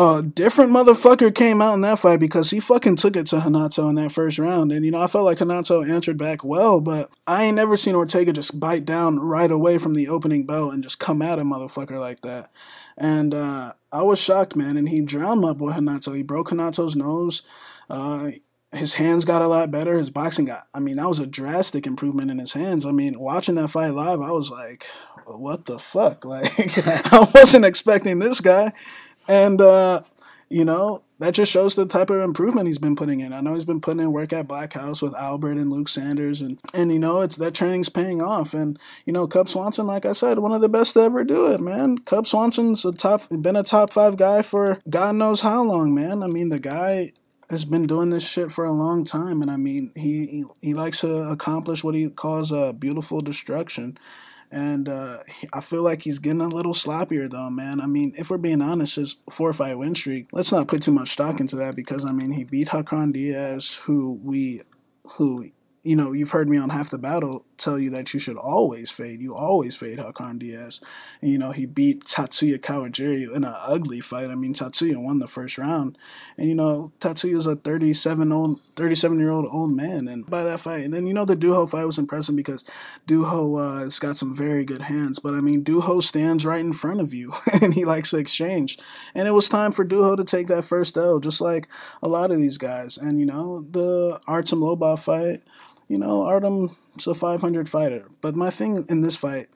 Speaker 2: a different motherfucker came out in that fight because he fucking took it to Hanato in that first round. And, you know, I felt like Hanato answered back well, but I ain't never seen Ortega just bite down right away from the opening bell and just come at a motherfucker like that. And uh, I was shocked, man. And he drowned my boy Hanato. He broke Hanato's nose. Uh, his hands got a lot better. His boxing got, I mean, that was a drastic improvement in his hands. I mean, watching that fight live, I was like, what the fuck? Like, I wasn't expecting this guy. And, uh, you know, that just shows the type of improvement he's been putting in. I know he's been putting in work at Black House with Albert and Luke Sanders, and and you know it's that training's paying off. And you know Cub Swanson, like I said, one of the best to ever do it, man. Cub Swanson's a top, been a top five guy for God knows how long, man. I mean the guy has been doing this shit for a long time, and I mean he he, he likes to accomplish what he calls a beautiful destruction. And uh, I feel like he's getting a little sloppier, though, man. I mean, if we're being honest, his four fight win streak, let's not put too much stock into that because, I mean, he beat Hacran Dias, who we, who you know, you've heard me on half the battle tell you that you should always fade. You always fade Hacran Dias. And, you know, he beat Tatsuya Kawajiri in an ugly fight. I mean, Tatsuya won the first round. And, you know, Tatsuya's a 37 old, 37 year old old man. And by that fight, and then, you know, the Doo Ho fight was impressive because Doo Ho uh, has got some very good hands. But, I mean, Doo Ho stands right in front of you and he likes to exchange. And it was time for Doo Ho to take that first L, just like a lot of these guys. And, you know, the Artem Lobov fight, you know, Artem's a 500 fighter. But my thing in this fight,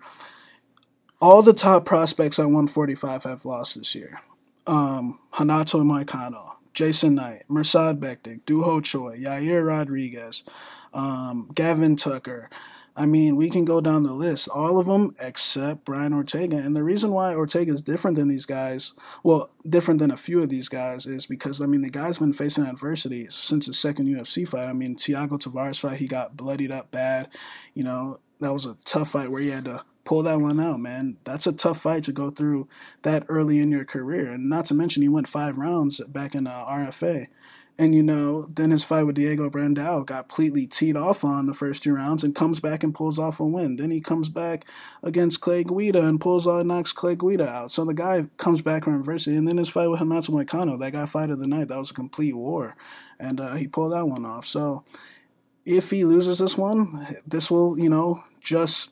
Speaker 2: all the top prospects at 145 have lost this year. Um, Hanato Moicano, Jason Knight, Mirsad Bektic, Doo Ho Choi, Yair Rodriguez, um, Gavin Tucker, I mean, we can go down the list, all of them except Brian Ortega. And the reason why Ortega is different than these guys, well, different than a few of these guys, is because, I mean, the guy's been facing adversity since his second UFC fight. I mean, Thiago Tavares fight, he got bloodied up bad. You know, that was a tough fight where he had to pull that one out, man. That's a tough fight to go through that early in your career. And not to mention, he went five rounds back in uh, RFA. And you know, then his fight with Diego Brandao got completely teed off on the first two rounds and comes back and pulls off a win. Then he comes back against Clay Guida and pulls out knocks Clay Guida out. So the guy comes back from adversity. And then his fight with Renato Moicano, that guy fight of the night, that was a complete war. And uh, he pulled that one off. So if he loses this one, this will, you know, just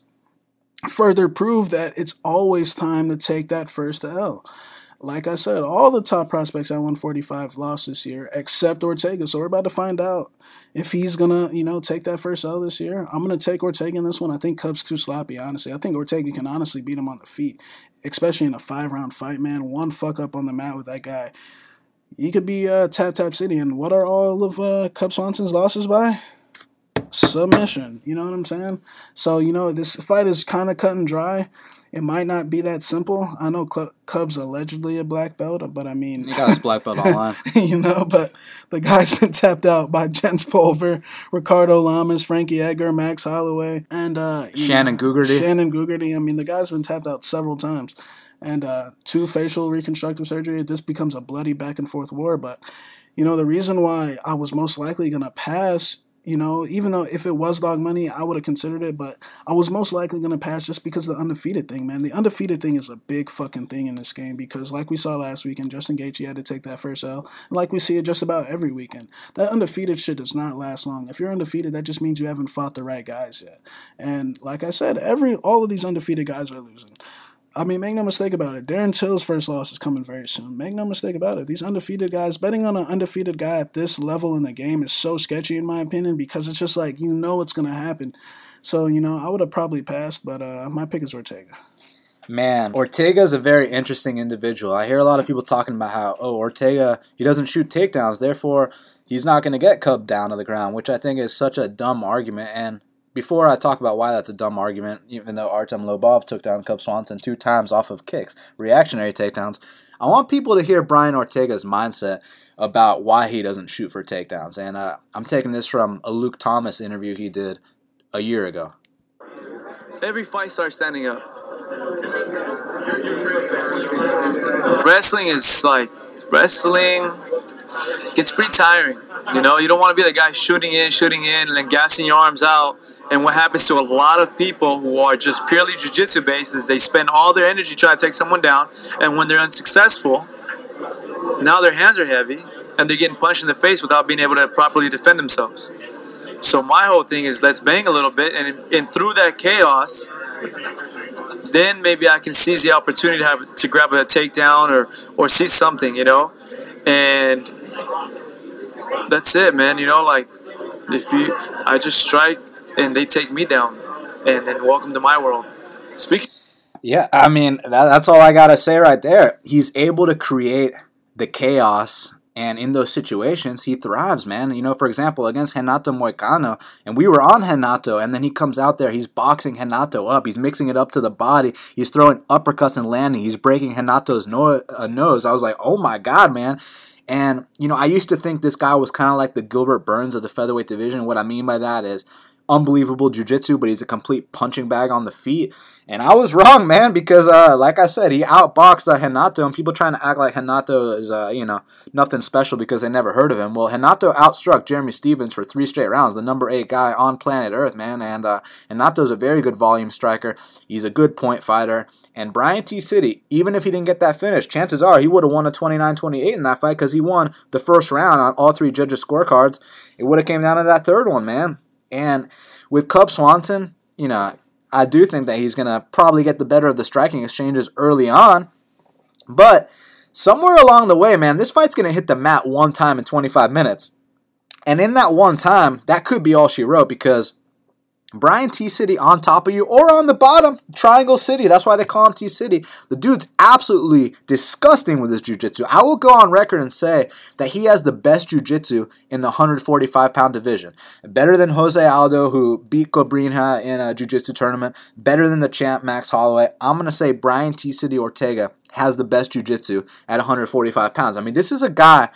Speaker 2: further prove that it's always time to take that first L like I said, all the top prospects at 145 lost this year, except Ortega. So we're about to find out if he's gonna, you know, take that first L this year. I'm gonna take Ortega in this one. I think Cub's too sloppy, honestly. I think Ortega can honestly beat him on the feet, especially in a five round fight, man. One fuck up on the mat with that guy. He could be uh, Tap Tap City. And what are all of uh, Cub Swanson's losses by? submission. You know what I'm saying? So, you know, this fight is kind of cut and dry. It might not be that simple. I know Cub's allegedly a black belt, but I mean,
Speaker 1: he got his black belt online.
Speaker 2: you know, but the guy's been tapped out by Jens Pulver, Ricardo Lamas, Frankie Edgar, Max Holloway, and uh,
Speaker 1: Shannon know, Gugerty.
Speaker 2: Shannon Gugerty. I mean, the guy's been tapped out several times, and uh, two facial reconstructive surgery. This becomes a bloody back and forth war. But you know, the reason why I was most likely gonna pass you know, even though if it was dog money, I would have considered it, but I was most likely going to pass just because the undefeated thing, man. The undefeated thing is a big fucking thing in this game because, like we saw last weekend, Justin Gaethje had to take that first L. Like we see it just about every weekend. That undefeated shit does not last long. If you're undefeated, that just means you haven't fought the right guys yet. And like I said, every all of these undefeated guys are losing. I mean, make no mistake about it. Darren Till's first loss is coming very soon. Make no mistake about it. These undefeated guys, betting on an undefeated guy at this level in the game is so sketchy, in my opinion, because it's just like you know what's going to happen. So, you know, I would have probably passed, but uh, my pick is Ortega.
Speaker 1: Man, Ortega is a very interesting individual. I hear a lot of people talking about how, oh, Ortega, he doesn't shoot takedowns, therefore he's not going to get Cub down to the ground, which I think is such a dumb argument. And before I talk about why that's a dumb argument, even though Artem Lobov took down Cub Swanson two times off of kicks, reactionary takedowns, I want people to hear Brian Ortega's mindset about why he doesn't shoot for takedowns. And uh, I'm taking this from a Luke Thomas interview he did a year ago.
Speaker 3: Every fight starts standing up. Wrestling is like wrestling gets pretty tiring. You know, you don't want to be the guy shooting in, shooting in, and then gassing your arms out. And what happens to a lot of people who are just purely jiu-jitsu based is they spend all their energy trying to take someone down, and when they're unsuccessful, now their hands are heavy and they're getting punched in the face without being able to properly defend themselves. So my whole thing is let's bang a little bit, and, and through that chaos, then maybe I can seize the opportunity to have to grab a takedown or or see something, you know, and that's it, man. You know, like if you, I just strike and they take me down, and then welcome to my world. Speaking.
Speaker 1: Yeah, I mean that, that's all I gotta say right there. He's able to create the chaos and in those situations, he thrives, man. You know, for example, against Renato Moicano, and we were on Henato, and then he comes out there, he's boxing Henato up, he's mixing it up to the body, he's throwing uppercuts and landing, he's breaking Henato's no- uh, nose. I was like, oh my god, man. And, you know, I used to think this guy was kind of like the Gilbert Burns of the featherweight division. What I mean by that is unbelievable jiu-jitsu, but he's a complete punching bag on the feet. And I was wrong, man, because uh, like I said, he outboxed uh, Renato, and people trying to act like Renato is, uh, you know, nothing special because they never heard of him. Well, Renato outstruck Jeremy Stephens for three straight rounds, the number eight guy on planet Earth, man. And uh, Renato's a very good volume striker. He's a good point fighter. And Brian T. City, even if he didn't get that finish, chances are he would have won a 29-28 in that fight because he won the first round on all three judges' scorecards. It would have came down to that third one, man. And with Cub Swanson, you know, I do think that he's going to probably get the better of the striking exchanges early on. But somewhere along the way, man, this fight's going to hit the mat one time in 25 minutes. And in that one time, that could be all she wrote because Brian T City on top of you or on the bottom, Triangle City. That's why they call him T City. The dude's absolutely disgusting with his jiu-jitsu. I will go on record and say that he has the best jiu-jitsu in the 145 pound division. Better than Jose Aldo, who beat Cobrinha in a jiu-jitsu tournament. Better than the champ Max Holloway. I'm gonna say Brian T City Ortega has the best jiu-jitsu at 145 pounds. I mean, this is a guy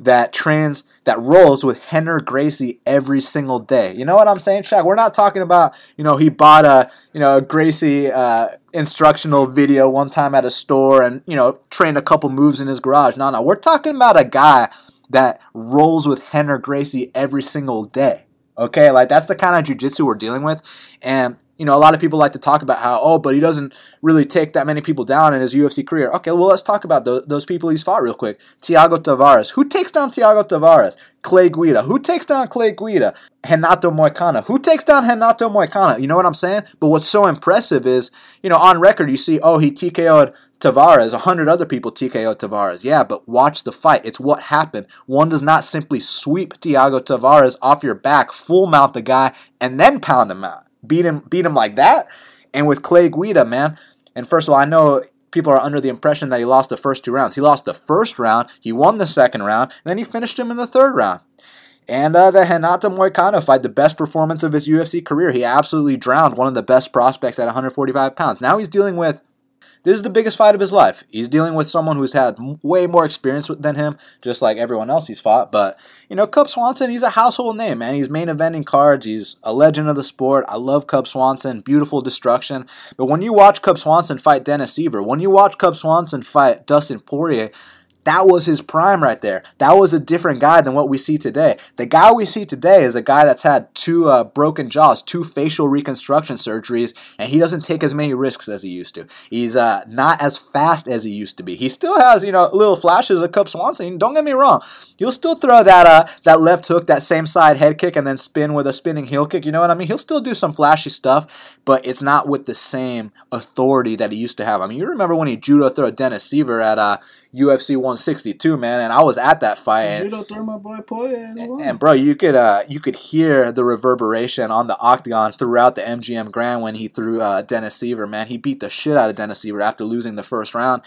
Speaker 1: that trains that rolls with Rener Gracie every single day. You know what I'm saying, Shaq? We're not talking about you know he bought a you know a Gracie uh, instructional video one time at a store and you know trained a couple moves in his garage. No, no, we're talking about a guy that rolls with Rener Gracie every single day. Okay, like that's the kind of jujitsu we're dealing with, and you know, a lot of people like to talk about how, oh, but he doesn't really take that many people down in his UFC career. Okay, well, let's talk about those, those people he's fought real quick. Thiago Tavares. Who takes down Thiago Tavares? Clay Guida. Who takes down Clay Guida? Renato Moicano. Who takes down Renato Moicano? You know what I'm saying? But what's so impressive is, you know, on record, you see, oh, he TKO'd Tavares. A hundred other people TKO Tavares. Yeah, but watch the fight. It's what happened. One does not simply sweep Thiago Tavares off your back, full mount the guy, and then pound him out beat him beat him like that. And with Clay Guida, man. And first of all, I know people are under the impression that he lost the first two rounds. He lost the first round, he won the second round, and then he finished him in the third round. And uh, the Renato Moicano fight, the best performance of his UFC career. He absolutely drowned one of the best prospects at 145 pounds. Now he's dealing with this is the biggest fight of his life. He's dealing with someone who's had way more experience than him, just like everyone else he's fought. But, you know, Cub Swanson, he's a household name, man. He's main eventing cards. He's a legend of the sport. I love Cub Swanson. Beautiful destruction. But when you watch Cub Swanson fight Dennis Siver, when you watch Cub Swanson fight Dustin Poirier, that was his prime right there. That was a different guy than what we see today. The guy we see today is a guy that's had two uh, broken jaws, two facial reconstruction surgeries, and he doesn't take as many risks as he used to. He's uh, not as fast as he used to be. He still has, you know, little flashes of Cub Swanson. Don't get me wrong. He'll still throw that uh, that left hook, that same side head kick, and then spin with a spinning heel kick. You know what I mean? He'll still do some flashy stuff, but it's not with the same authority that he used to have. I mean, you remember when he judo threw Dennis Siver at uh, UFC 162, man, and I was at that fight. And,
Speaker 2: my boy Poirier
Speaker 1: and, and, bro, you could uh, you could hear the reverberation on the octagon throughout the MGM Grand when he threw uh, Dennis Siver. Man, he beat the shit out of Dennis Siver after losing the first round.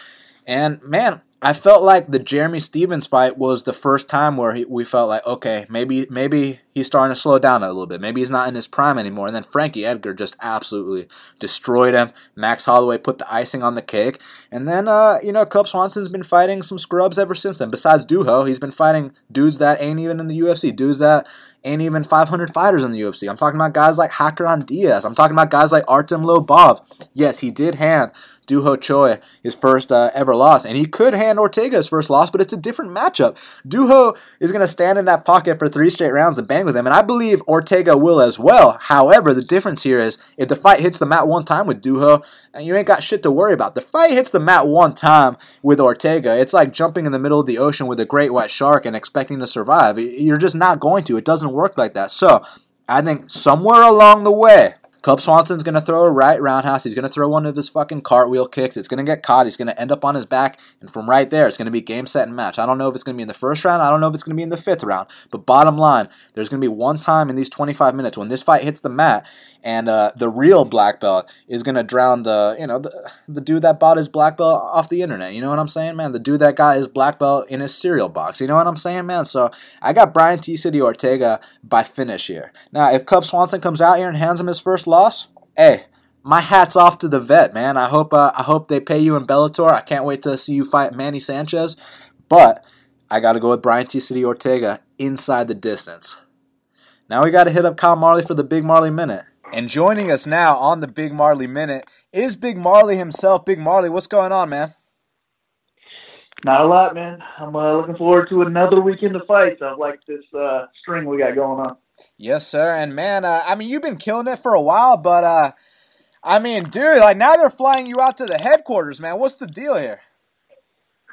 Speaker 1: And man, I felt like the Jeremy Stephens fight was the first time where he, we felt like, okay, maybe maybe he's starting to slow down a little bit. Maybe he's not in his prime anymore. And then Frankie Edgar just absolutely destroyed him. Max Holloway put the icing on the cake. And then, uh, you know, Cub Swanson's been fighting some scrubs ever since then. Besides Doo Ho, he's been fighting dudes that ain't even in the UFC, dudes that ain't even 500 fighters in the UFC. I'm talking about guys like Hacran Dias. I'm talking about guys like Artem Lobov. Yes, he did hand Doo Ho Choi his first uh, ever loss, and he could hand Ortega his first loss, but it's a different matchup. Doo Ho is going to stand in that pocket for three straight rounds and bang with him, and I believe Ortega will as well. However, the difference here is if the fight hits the mat one time with Doo Ho, and you ain't got shit to worry about. The fight hits the mat one time with Ortega, it's like jumping in the middle of the ocean with a great white shark and expecting to survive. You're just not going to. It doesn't work like that. So, I think somewhere along the way, Cub Swanson's going to throw a right roundhouse. He's going to throw one of his fucking cartwheel kicks. It's going to get caught. He's going to end up on his back. And from right there, it's going to be game, set, and match. I don't know if it's going to be in the first round. I don't know if it's going to be in the fifth round. But bottom line, there's going to be one time in these 25 minutes when this fight hits the mat and uh, the real black belt is going to drown the, you know, the, the dude that bought his black belt off the internet. You know what I'm saying, man? The dude that got his black belt in his cereal box. You know what I'm saying, man? So I got Brian T. City Ortega by finish here. Now, if Cub Swanson comes out here and hands him his first loss, hey, my hat's off to the vet, man. I hope uh, I hope they pay you in Bellator. I can't wait to see you fight Manny Sanchez, but I got to go with Brian T. City Ortega inside the distance. Now we got to hit up Kyle Marley for the Big Marley Minute. And joining us now on the Big Marley Minute is Big Marley himself. Big Marley, what's going on, man?
Speaker 4: Not a lot, man. I'm uh, looking forward to another weekend of fights. I like this uh, string we got going on.
Speaker 1: Yes, sir. And man, uh, I mean, you've been killing it for a while, but uh, I mean, dude, like now they're flying you out to the headquarters, man. What's the deal here?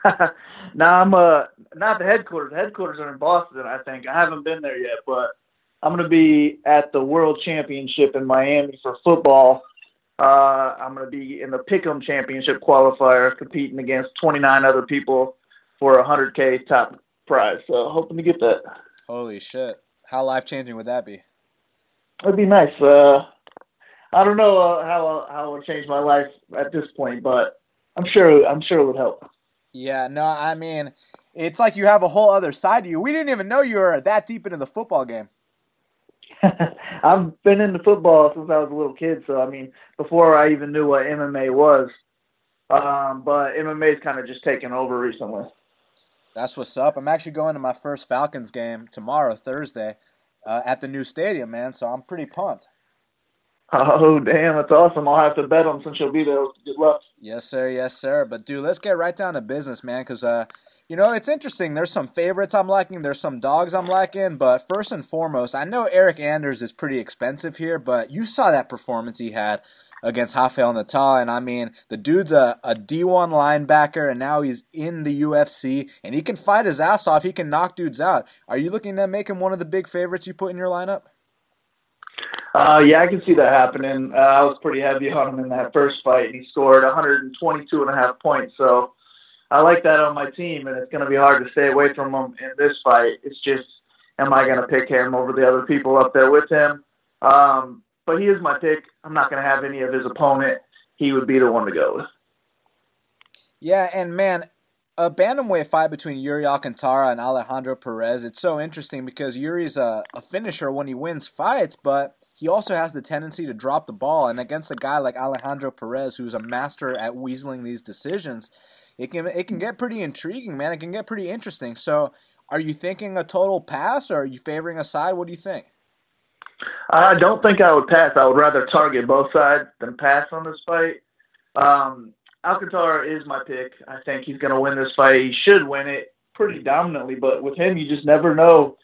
Speaker 4: now I'm uh not the headquarters. The headquarters are in Boston, I think. I haven't been there yet, but I'm gonna be at the World Championship in Miami for football. Uh, I'm gonna be in the Pick'em Championship qualifier, competing against 29 other people for a 100k top prize. So hoping to get that.
Speaker 1: Holy shit! How life changing would that be?
Speaker 4: It'd be nice. Uh, I don't know uh, how how it would change my life at this point, but I'm sure I'm sure it would help.
Speaker 1: Yeah, no, I mean, it's like you have a whole other side to you. We didn't even know you were that deep into the football game.
Speaker 4: I've been into football since I was a little kid, so I mean, before I even knew what MMA was. Um, but MMA's kind of just taken over recently.
Speaker 1: That's what's up. I'm actually going to my first Falcons game tomorrow, Thursday, uh, at the new stadium, man. So I'm pretty pumped.
Speaker 4: Oh damn, that's awesome! I'll have to bet them since you'll be there. Good luck.
Speaker 1: Yes, sir. Yes, sir. But dude, let's get right down to business, man. Because uh, you know, it's interesting. There's some favorites I'm liking. There's some dogs I'm liking. But first and foremost, I know Eryk Anders is pretty expensive here, but you saw that performance he had against Rafael Natal. And I mean, the dude's a, a D1 linebacker, and now he's in the UFC, and he can fight his ass off. He can knock dudes out. Are you looking to make him one of the big favorites you put in your lineup?
Speaker 4: Uh, yeah, I can see that happening. Uh, I was pretty heavy on him in that first fight. He scored 122 and a half points, so I like that on my team, and it's going to be hard to stay away from him in this fight. It's just, am I going to pick him over the other people up there with him? Um, but he is my pick. I'm not going to have any of his opponent. He would be the one to go with.
Speaker 1: Yeah, and man, a bantamweight fight between Yuri Alcantara and Alejandro Perez. It's so interesting because Yuri's a, a finisher when he wins fights, but he also has the tendency to drop the ball. And against a guy like Alejandro Perez, who's a master at weaseling these decisions, it can it can get pretty intriguing, man. It can get pretty interesting. So, are you thinking a total pass, or are you favoring a side? What do you think?
Speaker 4: I don't think I would pass. I would rather target both sides than pass on this fight. Um, Alcantara is my pick. I think he's going to win this fight. He should win it pretty dominantly, but with him, you just never know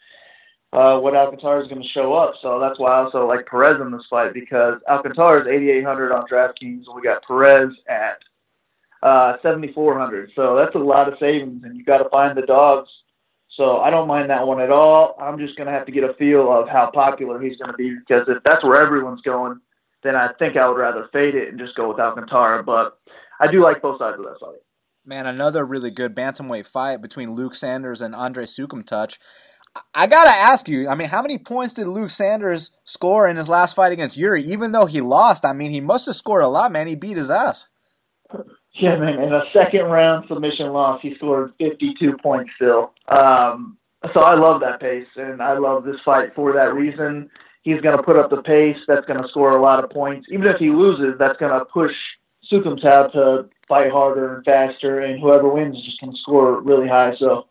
Speaker 4: uh, what Alcantara is going to show up. So that's why I also like Perez in this fight because Alcantara is 8,800 on DraftKings, and we got Perez at uh, 7,400. So that's a lot of savings, and you got to find the dogs. So I don't mind that one at all. I'm just going to have to get a feel of how popular he's going to be because if that's where everyone's going, then I think I would rather fade it and just go with Alcantara. But I do like both sides of that fight.
Speaker 1: Man, another really good bantamweight fight between Luke Sanders and Andre Soukhamthath. I gotta ask you. I mean, how many points did Luke Sanders score in his last fight against Yuri? Even though he lost, I mean, he must have scored a lot, man. He beat his ass.
Speaker 4: Yeah, man. In a second round submission loss, he scored 52 points still. Um, so I love that pace, and I love this fight for that reason. He's going to put up the pace. That's going to score a lot of points. Even if he loses, that's going to push Soukhamthath to fight harder and faster, and whoever wins is just going to score really high. So,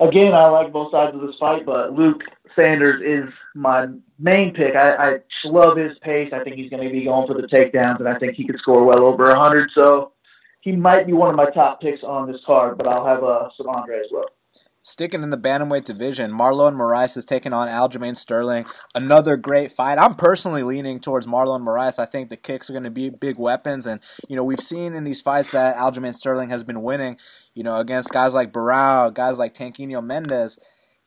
Speaker 4: again, I like both sides of this fight, but Luke Sanders is my main pick. I, I love his pace. I think he's going to be going for the takedowns, and I think he could score well over 100. So, he might be one of my top picks on this card, but I'll have uh, some Andre as well.
Speaker 1: Sticking in the bantamweight division, Marlon Moraes is taking on Aljamain Sterling. Another great fight. I'm personally leaning towards Marlon Moraes. I think the kicks are going to be big weapons, and you know we've seen in these fights that Aljamain Sterling has been winning. You know against guys like Barao, guys like Tanquinho Mendes.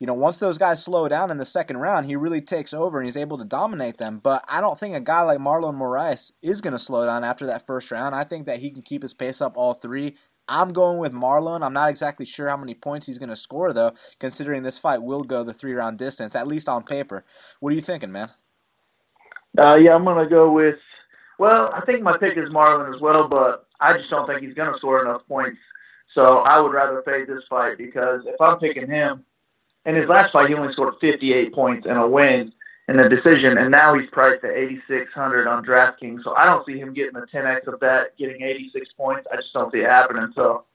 Speaker 1: You know once those guys slow down in the second round, he really takes over and he's able to dominate them. But I don't think a guy like Marlon Moraes is going to slow down after that first round. I think that he can keep his pace up all three. I'm going with Marlon. I'm not exactly sure how many points he's going to score, though, considering this fight will go the three round distance, at least on paper. What are you thinking, man?
Speaker 4: Uh, yeah, I'm going to go with. Well, I think my pick is Marlon as well, but I just don't think he's going to score enough points. So I would rather fade this fight because if I'm picking him, in his last fight, he only scored 58 points and a win in the decision, and now he's priced at 8,600 on DraftKings. So I don't see him getting the 10x of that, getting 86 points. I just don't see it happening. So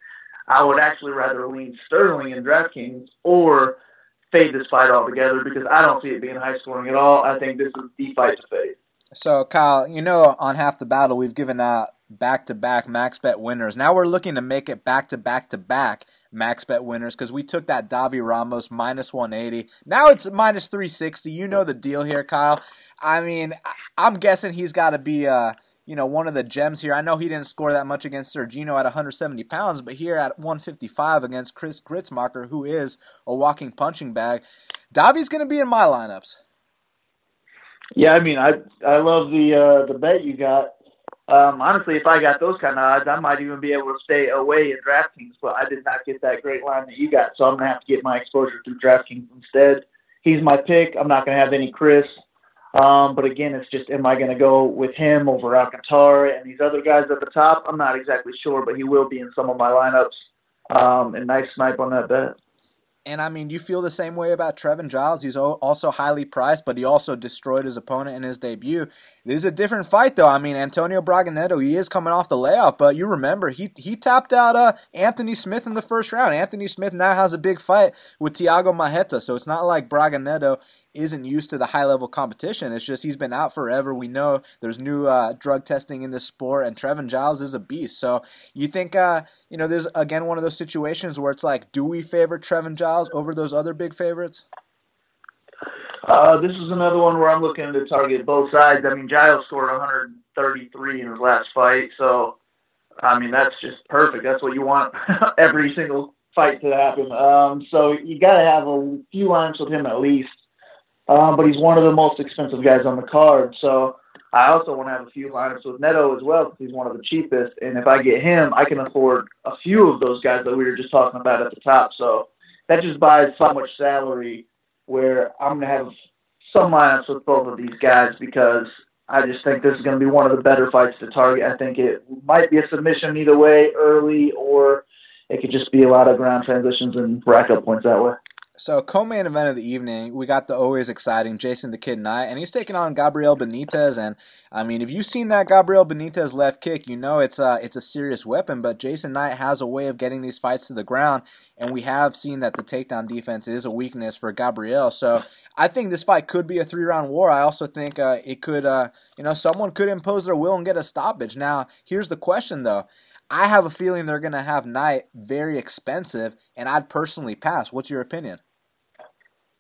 Speaker 4: I would actually rather lean Sterling in DraftKings or fade this fight altogether because I don't see it being high scoring at all. I think this is the fight to fade.
Speaker 1: So Kyle, you know, on half the battle, we've given out back to back max bet winners. Now we're looking to make it back to back to back max bet winners because we took that Davi Ramos minus 180. Now it's minus 360. You know the deal here, Kyle. I mean, I'm guessing he's got to be, uh, you know, one of the gems here. I know he didn't score that much against Sergino at 170 pounds, but here at 155 against Chris Gruetzemacher, who is a walking punching bag, Davi's going to be in my lineups.
Speaker 4: Yeah, I mean, I I love the uh, the bet you got um, honestly, if I got those kind of odds, I might even be able to stay away in DraftKings. But I did not get that great line that you got, so I'm gonna have to get my exposure through DraftKings instead. He's my pick. I'm not gonna have any Chris. Um, but again, it's just, am I going to go with him over Alcantara and these other guys at the top? I'm not exactly sure, but he will be in some of my lineups. Um, and nice snipe on that bet.
Speaker 1: And I mean, you feel the same way about Trevin Giles. He's also highly priced, but he also destroyed his opponent in his debut. This is a different fight, though. I mean, Antonio Braga Neto, he is coming off the layoff, but you remember he he tapped out uh, Anthony Smith in the first round. Anthony Smith now has a big fight with Thiago Marreta, so it's not like Braga Neto isn't used to the high level competition. It's just he's been out forever. We know there's new uh, drug testing in this sport, and Trevin Giles is a beast. So you think, uh, you know, there's again one of those situations where it's like, do we favor Trevin Giles over those other big favorites?
Speaker 4: Uh, this is another one where I'm looking to target both sides. I mean, Giles scored 133 in his last fight, so I mean that's just perfect. That's what you want every single fight to happen. Um, so you got to have a few lines with him at least um, but he's one of the most expensive guys on the card. So I also want to have a few lineups with Neto as well because he's one of the cheapest. And if I get him, I can afford a few of those guys that we were just talking about at the top. So that just buys so much salary where I'm going to have some lineups with both of these guys because I just think this is going to be one of the better fights to target. I think it might be a submission either way, early, or it could just be a lot of ground transitions and rack up points that way.
Speaker 1: So, co-main event of the evening, we got the always exciting Jason the Kid Knight, and he's taking on Gabriel Benitez. And I mean, if you've seen that Gabriel Benitez left kick, you know it's a it's a serious weapon. But Jason Knight has a way of getting these fights to the ground, and we have seen that the takedown defense is a weakness for Gabriel. So, I think this fight could be a three round war. I also think uh, it could, uh, you know, someone could impose their will and get a stoppage. Now, here's the question though. I have a feeling they're going to have Knight very expensive, and I'd personally pass. What's your opinion?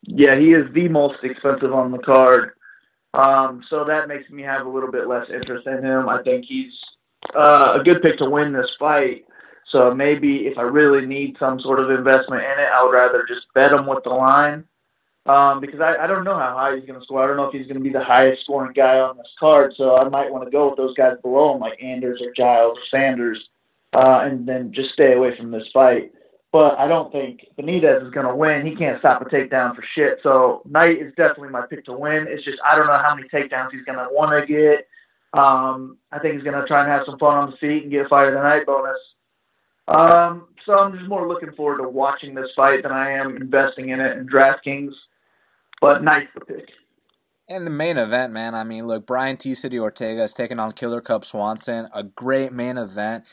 Speaker 4: Yeah, he is the most expensive on the card. Um, so that makes me have a little bit less interest in him. I think he's uh, a good pick to win this fight. So maybe if I really need some sort of investment in it, I would rather just bet him with the line. Um, because I, I don't know how high he's going to score. I don't know if he's going to be the highest scoring guy on this card. So I might want to go with those guys below him, like Anders or Giles or Sanders, uh, and then just stay away from this fight but I don't think Benitez is going to win. He can't stop a takedown for shit. So Knight is definitely my pick to win. It's just I don't know how many takedowns he's going to want to get. Um, I think he's going to try and have some fun on the feet and get a fight of the night bonus. Um, so I'm just more looking forward to watching this fight than I am investing in it in DraftKings. But nice the pick.
Speaker 1: And the main event, man. I mean, look, Brian T. City Ortega is taking on Killer Cub Swanson. A great main event.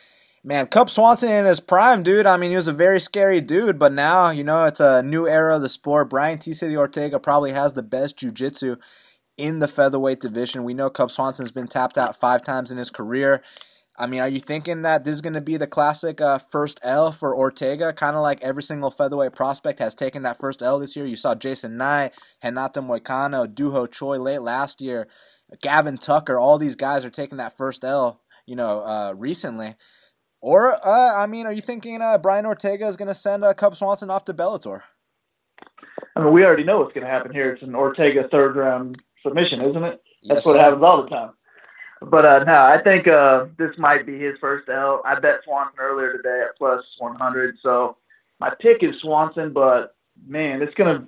Speaker 1: Man, Cub Swanson in his prime, dude. I mean, he was a very scary dude, but now, you know, it's a new era of the sport. Brian T. City Ortega probably has the best jiu jitsu in the featherweight division. We know Cub Swanson's been tapped out five times in his career. I mean, are you thinking that this is going to be the classic uh, first L for Ortega? Kind of like every single featherweight prospect has taken that first L this year. You saw Jason Knight, Renato Moicano, Doo Ho Choi late last year, Gavin Tucker. All these guys are taking that first L, you know, uh, recently. Or, uh, I mean, are you thinking uh, Brian Ortega is going to send uh, Cub Swanson off to Bellator?
Speaker 4: I mean, we already know what's going to happen here. It's an Ortega third round submission, isn't it? That's
Speaker 1: Yes,
Speaker 4: what
Speaker 1: sir.
Speaker 4: happens all the time. But uh, no, I think uh, this might be his first L. I bet Swanson earlier today at plus 100. So my pick is Swanson, but man, it's gonna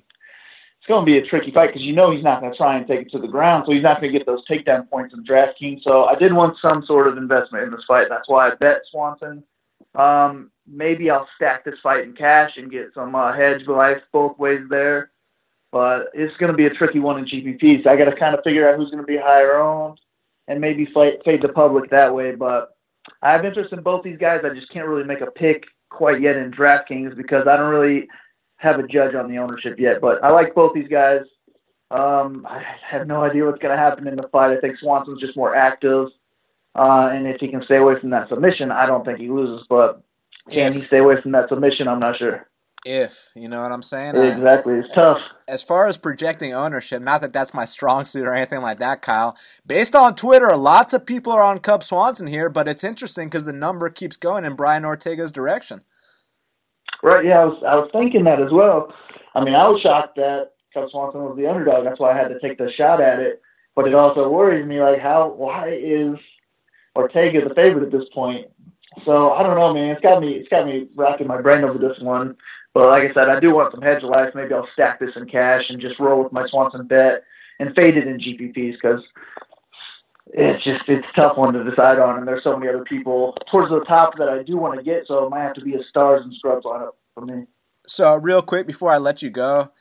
Speaker 4: it's gonna be a tricky fight because you know he's not gonna try and take it to the ground, so he's not gonna get those takedown points in DraftKings. So I did want some sort of investment in this fight. That's why I bet Swanson. Um, maybe I'll stack this fight in cash and get some uh, hedge life both ways there. But it's going to be a tricky one in GPP. So I got to kind of figure out who's going to be higher owned and maybe fight, fade the public that way. But I have interest in both these guys. I just can't really make a pick quite yet in DraftKings because I don't really have a judge on the ownership yet. But I like both these guys. Um, I have no idea what's going to happen in the fight. I think Swanson's just more active. Uh, and if he can stay away from that submission, I don't think he loses. But can he stay away from that submission? I'm not sure.
Speaker 1: If, you know what I'm saying?
Speaker 4: Exactly. It's tough.
Speaker 1: as far as projecting ownership, not that that's my strong suit or anything like that, Kyle. Based on Twitter, lots of people are on Cub Swanson here, but it's interesting because the number keeps going in Brian Ortega's direction.
Speaker 4: Right. Yeah, I was I was thinking that as well. I mean, I was shocked that Cub Swanson was the underdog. That's why I had to take the shot at it. But it also worries me, like how why is Ortega the favorite at this point? So I don't know, man. It's got me it's got me racking my brain over this one. But like I said, I do want some hedge life. Maybe I'll stack this in cash and just roll with my Swanson bet and fade it in GPPs because it's just it's a tough one to decide on, and there's so many other people towards the top that I do want to get. So it might have to be a stars and scrubs lineup for me.
Speaker 1: So, real quick before I let you go,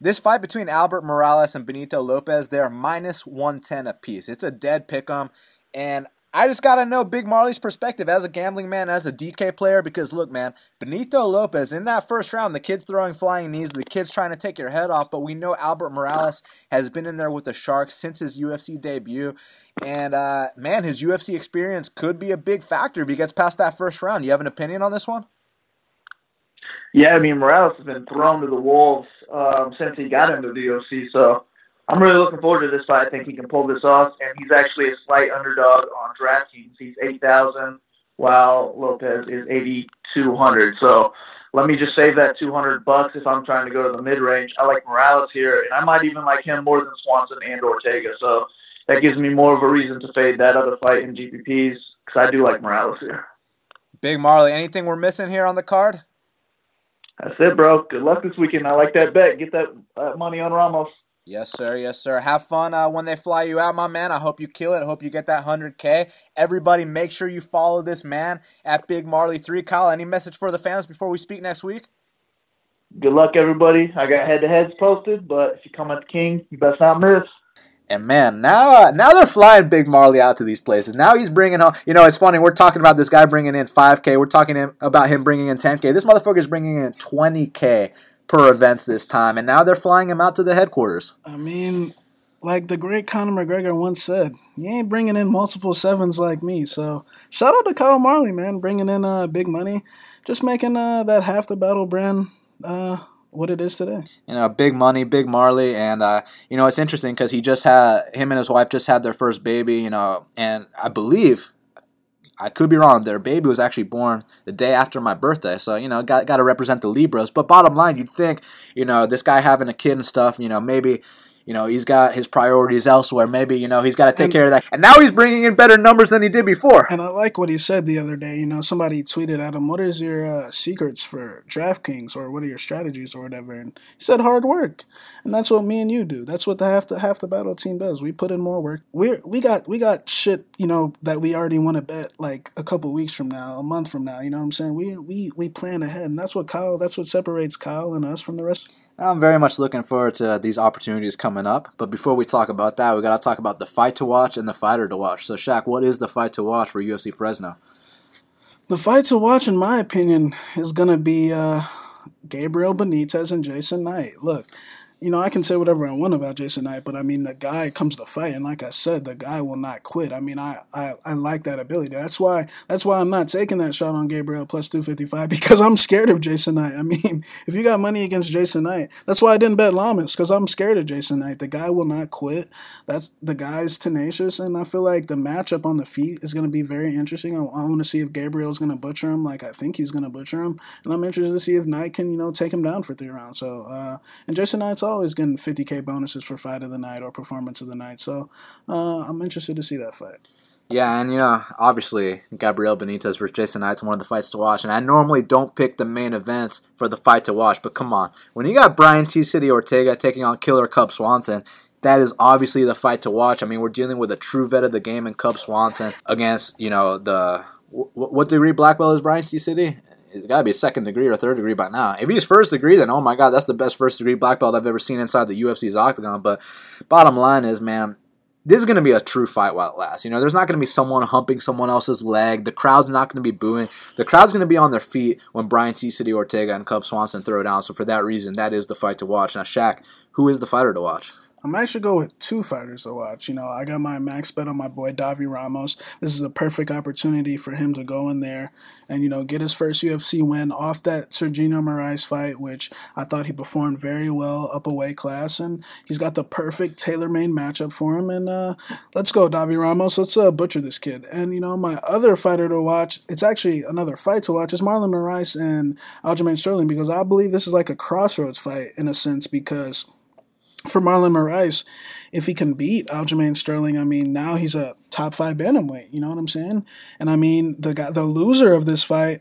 Speaker 1: this fight between Albert Morales and Benito Lopez, they're minus 110 apiece. It's a dead pick 'em, and I just got to know Big Marley's perspective as a gambling man, as a DK player, because look, man, Benito Lopez, in that first round, the kid's throwing flying knees, the kid's trying to take your head off, but we know Albert Morales has been in there with the Sharks since his UFC debut, and uh, man, his UFC experience could be a big factor if he gets past that first round. You have an opinion on this one?
Speaker 4: Yeah, I mean Morales has been thrown to the wolves um, since he got into the UFC. So I'm really looking forward to this fight. I think he can pull this off, and he's actually a slight underdog on DraftKings. He's eight thousand, while Lopez is eighty two hundred. So let me just save that two hundred bucks if I'm trying to go to the mid range. I like Morales here, and I might even like him more than Swanson and Ortega. So that gives me more of a reason to fade that other fight in GPPs because I do like Morales here.
Speaker 1: Big Marley, anything we're missing here on the card?
Speaker 4: That's it, bro. Good luck this weekend. I like that bet. Get that uh, money on Ramos.
Speaker 1: Yes, sir. Yes, sir. Have fun uh, when they fly you out, my man. I hope you kill it. I hope you get that 100K. Everybody, make sure you follow this man at Big Marley3. Kyle, any message for the fans before we speak next week?
Speaker 4: Good luck, everybody. I got head to heads posted, but if you come at the King, you best not miss.
Speaker 1: And man, now uh, now they're flying Big Marley out to these places. Now he's bringing home. You know, it's funny. We're talking about this guy bringing in 5K. We're talking him, about him bringing in 10K. This motherfucker is bringing in 20K per events this time, and now they're flying him out to the headquarters.
Speaker 2: I mean, like the great Conor McGregor once said, you ain't bringing in multiple sevens like me. So shout out to Kyle Marley, man, bringing in uh, big money, just making uh, that half the battle brand uh, what it is today.
Speaker 1: you know, big money, big Marley, and uh, you know it's interesting because he just had him and his wife just had their first baby, you know, and I believe I could be wrong. Their baby was actually born the day after my birthday, so you know, got got to represent the Libras. But bottom line, you'd think, you know, this guy having a kid and stuff, you know, maybe. You know, he's got his priorities elsewhere. Maybe, you know, he's got to take and, care of that. And now he's bringing in better numbers than he did before.
Speaker 2: And I like what he said the other day. You know, somebody tweeted at him, What is your uh, secrets for DraftKings or what are your strategies or whatever? And he said, Hard work. And that's what me and you do. That's what the half the half the battle team does. We put in more work. We we got we got shit, you know, that we already want to bet like a couple weeks from now, a month from now. You know what I'm saying? We we we plan ahead, and that's what Kyle. That's what separates Kyle and us from the rest.
Speaker 1: I'm very much looking forward to these opportunities coming up. But before we talk about that, we got to talk about the fight to watch and the fighter to watch. So, Shaq, what is the fight to watch for UFC Fresno?
Speaker 2: The fight to watch, in my opinion, is going to be uh, Gabriel Benitez and Jason Knight. Look, you know, I can say whatever I want about Jason Knight, but I mean, the guy comes to fight, and like I said, the guy will not quit. I mean, I, I, I like that ability. That's why that's why I'm not taking that shot on Gabriel plus two fifty five because I'm scared of Jason Knight. I mean, if you got money against Jason Knight, that's why I didn't bet Lamas because I'm scared of Jason Knight. The guy will not quit. That's the guy's tenacious, and I feel like the matchup on the feet is going to be very interesting. I, I want to see if Gabriel is going to butcher him, like I think he's going to butcher him, and I'm interested to see if Knight can, you know, take him down for three rounds. So, uh, and Jason Knight's always getting 50k bonuses for fight of the night or performance of the night. So uh, I'm interested to see that fight.
Speaker 1: Yeah, and you know, obviously, Gabriel Benitez versus Jason Knight's one of the fights to watch. And I normally don't pick the main events for the fight to watch, but come on. When you got Brian T. City Ortega taking on Killer Cub Swanson, that is obviously the fight to watch. I mean, we're dealing with a true vet of the game in Cub Swanson against, you know, the. What degree black belt is Brian T. City? It's got to be second degree or third degree by now. If he's first degree, then oh my god, that's the best first degree black belt I've ever seen inside the UFC's octagon. But bottom line is, man, this is going to be a true fight while it lasts. You know, there's not going to be someone humping someone else's leg. The crowd's not going to be booing. The crowd's going to be on their feet when Brian T. City Ortega and Cub Swanson throw down. So for that reason, that is the fight to watch. Now, Shaq, who is the fighter to watch?
Speaker 2: I'm actually go with two fighters to watch. You know, I got my max bet on my boy Davi Ramos. This is a perfect opportunity for him to go in there and you know get his first UFC win off that Sergino Moraes fight, which I thought he performed very well up a weight class, and he's got the perfect tailor-made matchup for him. And uh, let's go, Davi Ramos. Let's uh, butcher this kid. And you know, my other fighter to watch, it's actually another fight to watch, is Marlon Moraes and Aljamain Sterling because I believe this is like a crossroads fight in a sense because for Marlon Moraes, if he can beat Aljamain Sterling, I mean, now he's a top five bantamweight. You know what I'm saying? And I mean, the guy, the loser of this fight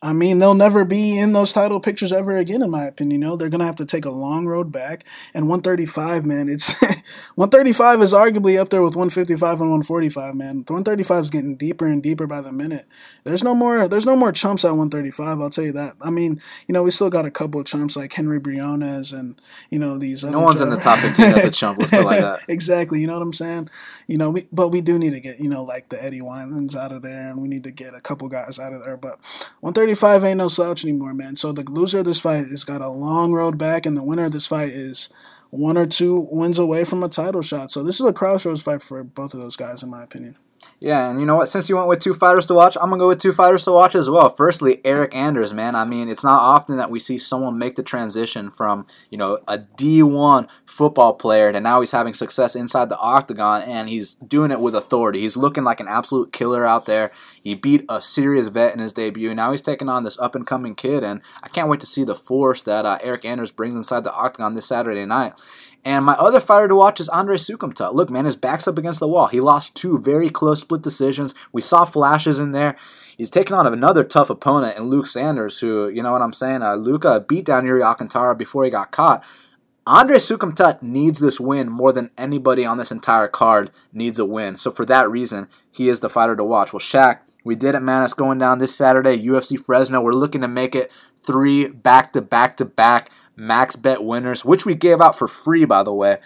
Speaker 2: I mean, they'll never be in those title pictures ever again, in my opinion. You know, they're gonna have to take a long road back. And 135, man, it's 135 is arguably up there with 155 and 145, man. 135 is getting deeper and deeper by the minute. There's no more, there's no more chumps at 135. I'll tell you that. I mean, you know, we still got a couple of chumps like Henry Briones and you know these.
Speaker 1: No one's in the top 15 as a chump. Let's put like that.
Speaker 2: exactly. You know what I'm saying? You know, we but we do need to get you know like the Eddie Winelands out of there, and we need to get a couple guys out of there. But 135 35 ain't no slouch anymore, man. So the loser of this fight has got a long road back, and the winner of this fight is one or two wins away from a title shot. So this is a crossroads fight for both of those guys, in my opinion.
Speaker 1: Yeah, and you know what? Since you went with two fighters to watch, I'm gonna go with two fighters to watch as well. Firstly, Eryk Anders, man. I mean, it's not often that we see someone make the transition from you know a D1 football player to now he's having success inside the octagon, and he's doing it with authority. He's looking like an absolute killer out there. He beat a serious vet in his debut. Now he's taking on this up and coming kid, and I can't wait to see the force that uh, Eryk Anders brings inside the octagon this Saturday night. And my other fighter to watch is Andre Soukhamthath. Look, man, his back's up against the wall. He lost two very close split decisions. We saw flashes in there. He's taking on another tough opponent in Luke Sanders, who, you know what I'm saying? Uh, Luca beat down Yuri Alcantara before he got caught. Andre Soukhamthath needs this win more than anybody on this entire card needs a win. So for that reason, he is the fighter to watch. Well, Shaq, we did it, man. It's going down this Saturday, UFC Fresno. We're looking to make it three back to back to back max bet winners, which we gave out for free, by the way.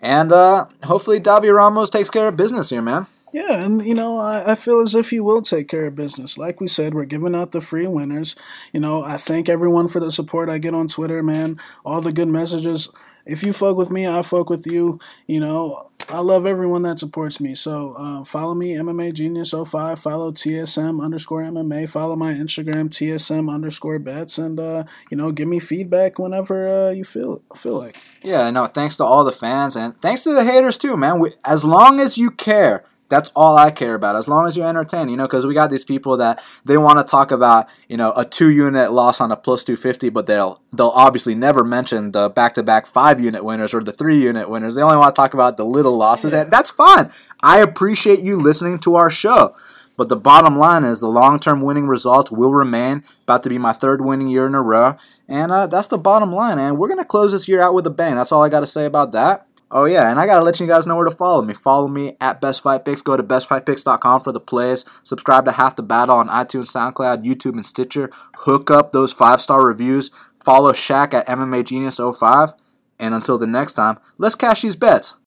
Speaker 1: And uh, hopefully, Davi Ramos takes care of business here, man.
Speaker 2: Yeah, and you know, I, I feel as if he will take care of business. Like we said, we're giving out the free winners. You know, I thank everyone for the support I get on Twitter, man. All the good messages. If you fuck with me, I fuck with you. You know, I love everyone that supports me. So uh, follow me, MMA Genius 05. Follow TSM underscore MMA. Follow my Instagram, TSM underscore bets. And, uh, you know, give me feedback whenever uh, you feel feel like.
Speaker 1: Yeah, no, thanks to all the fans. And thanks to the haters, too, man. We, as long as you care, That's all I care about. As long as you entertain, you know, because we got these people that they want to talk about, you know, a two unit loss on a plus 250, but they'll they'll obviously never mention the back to back five unit winners or the three unit winners. They only want to talk about the little losses, and that's fine. I appreciate you listening to our show. But the bottom line is the long term winning results will remain. About to be my third winning year in a row. And uh, that's the bottom line. And we're going to close this year out with a bang. That's all I got to say about that. Oh, yeah, and I got to let you guys know where to follow me. Follow me at Best Fight Picks. Go to bestfightpicks.com for the plays. Subscribe to Half the Battle on iTunes, SoundCloud, YouTube, and Stitcher. Hook up those five star reviews. Follow Shaq at MMA Genius 05. And until the next time, let's cash these bets.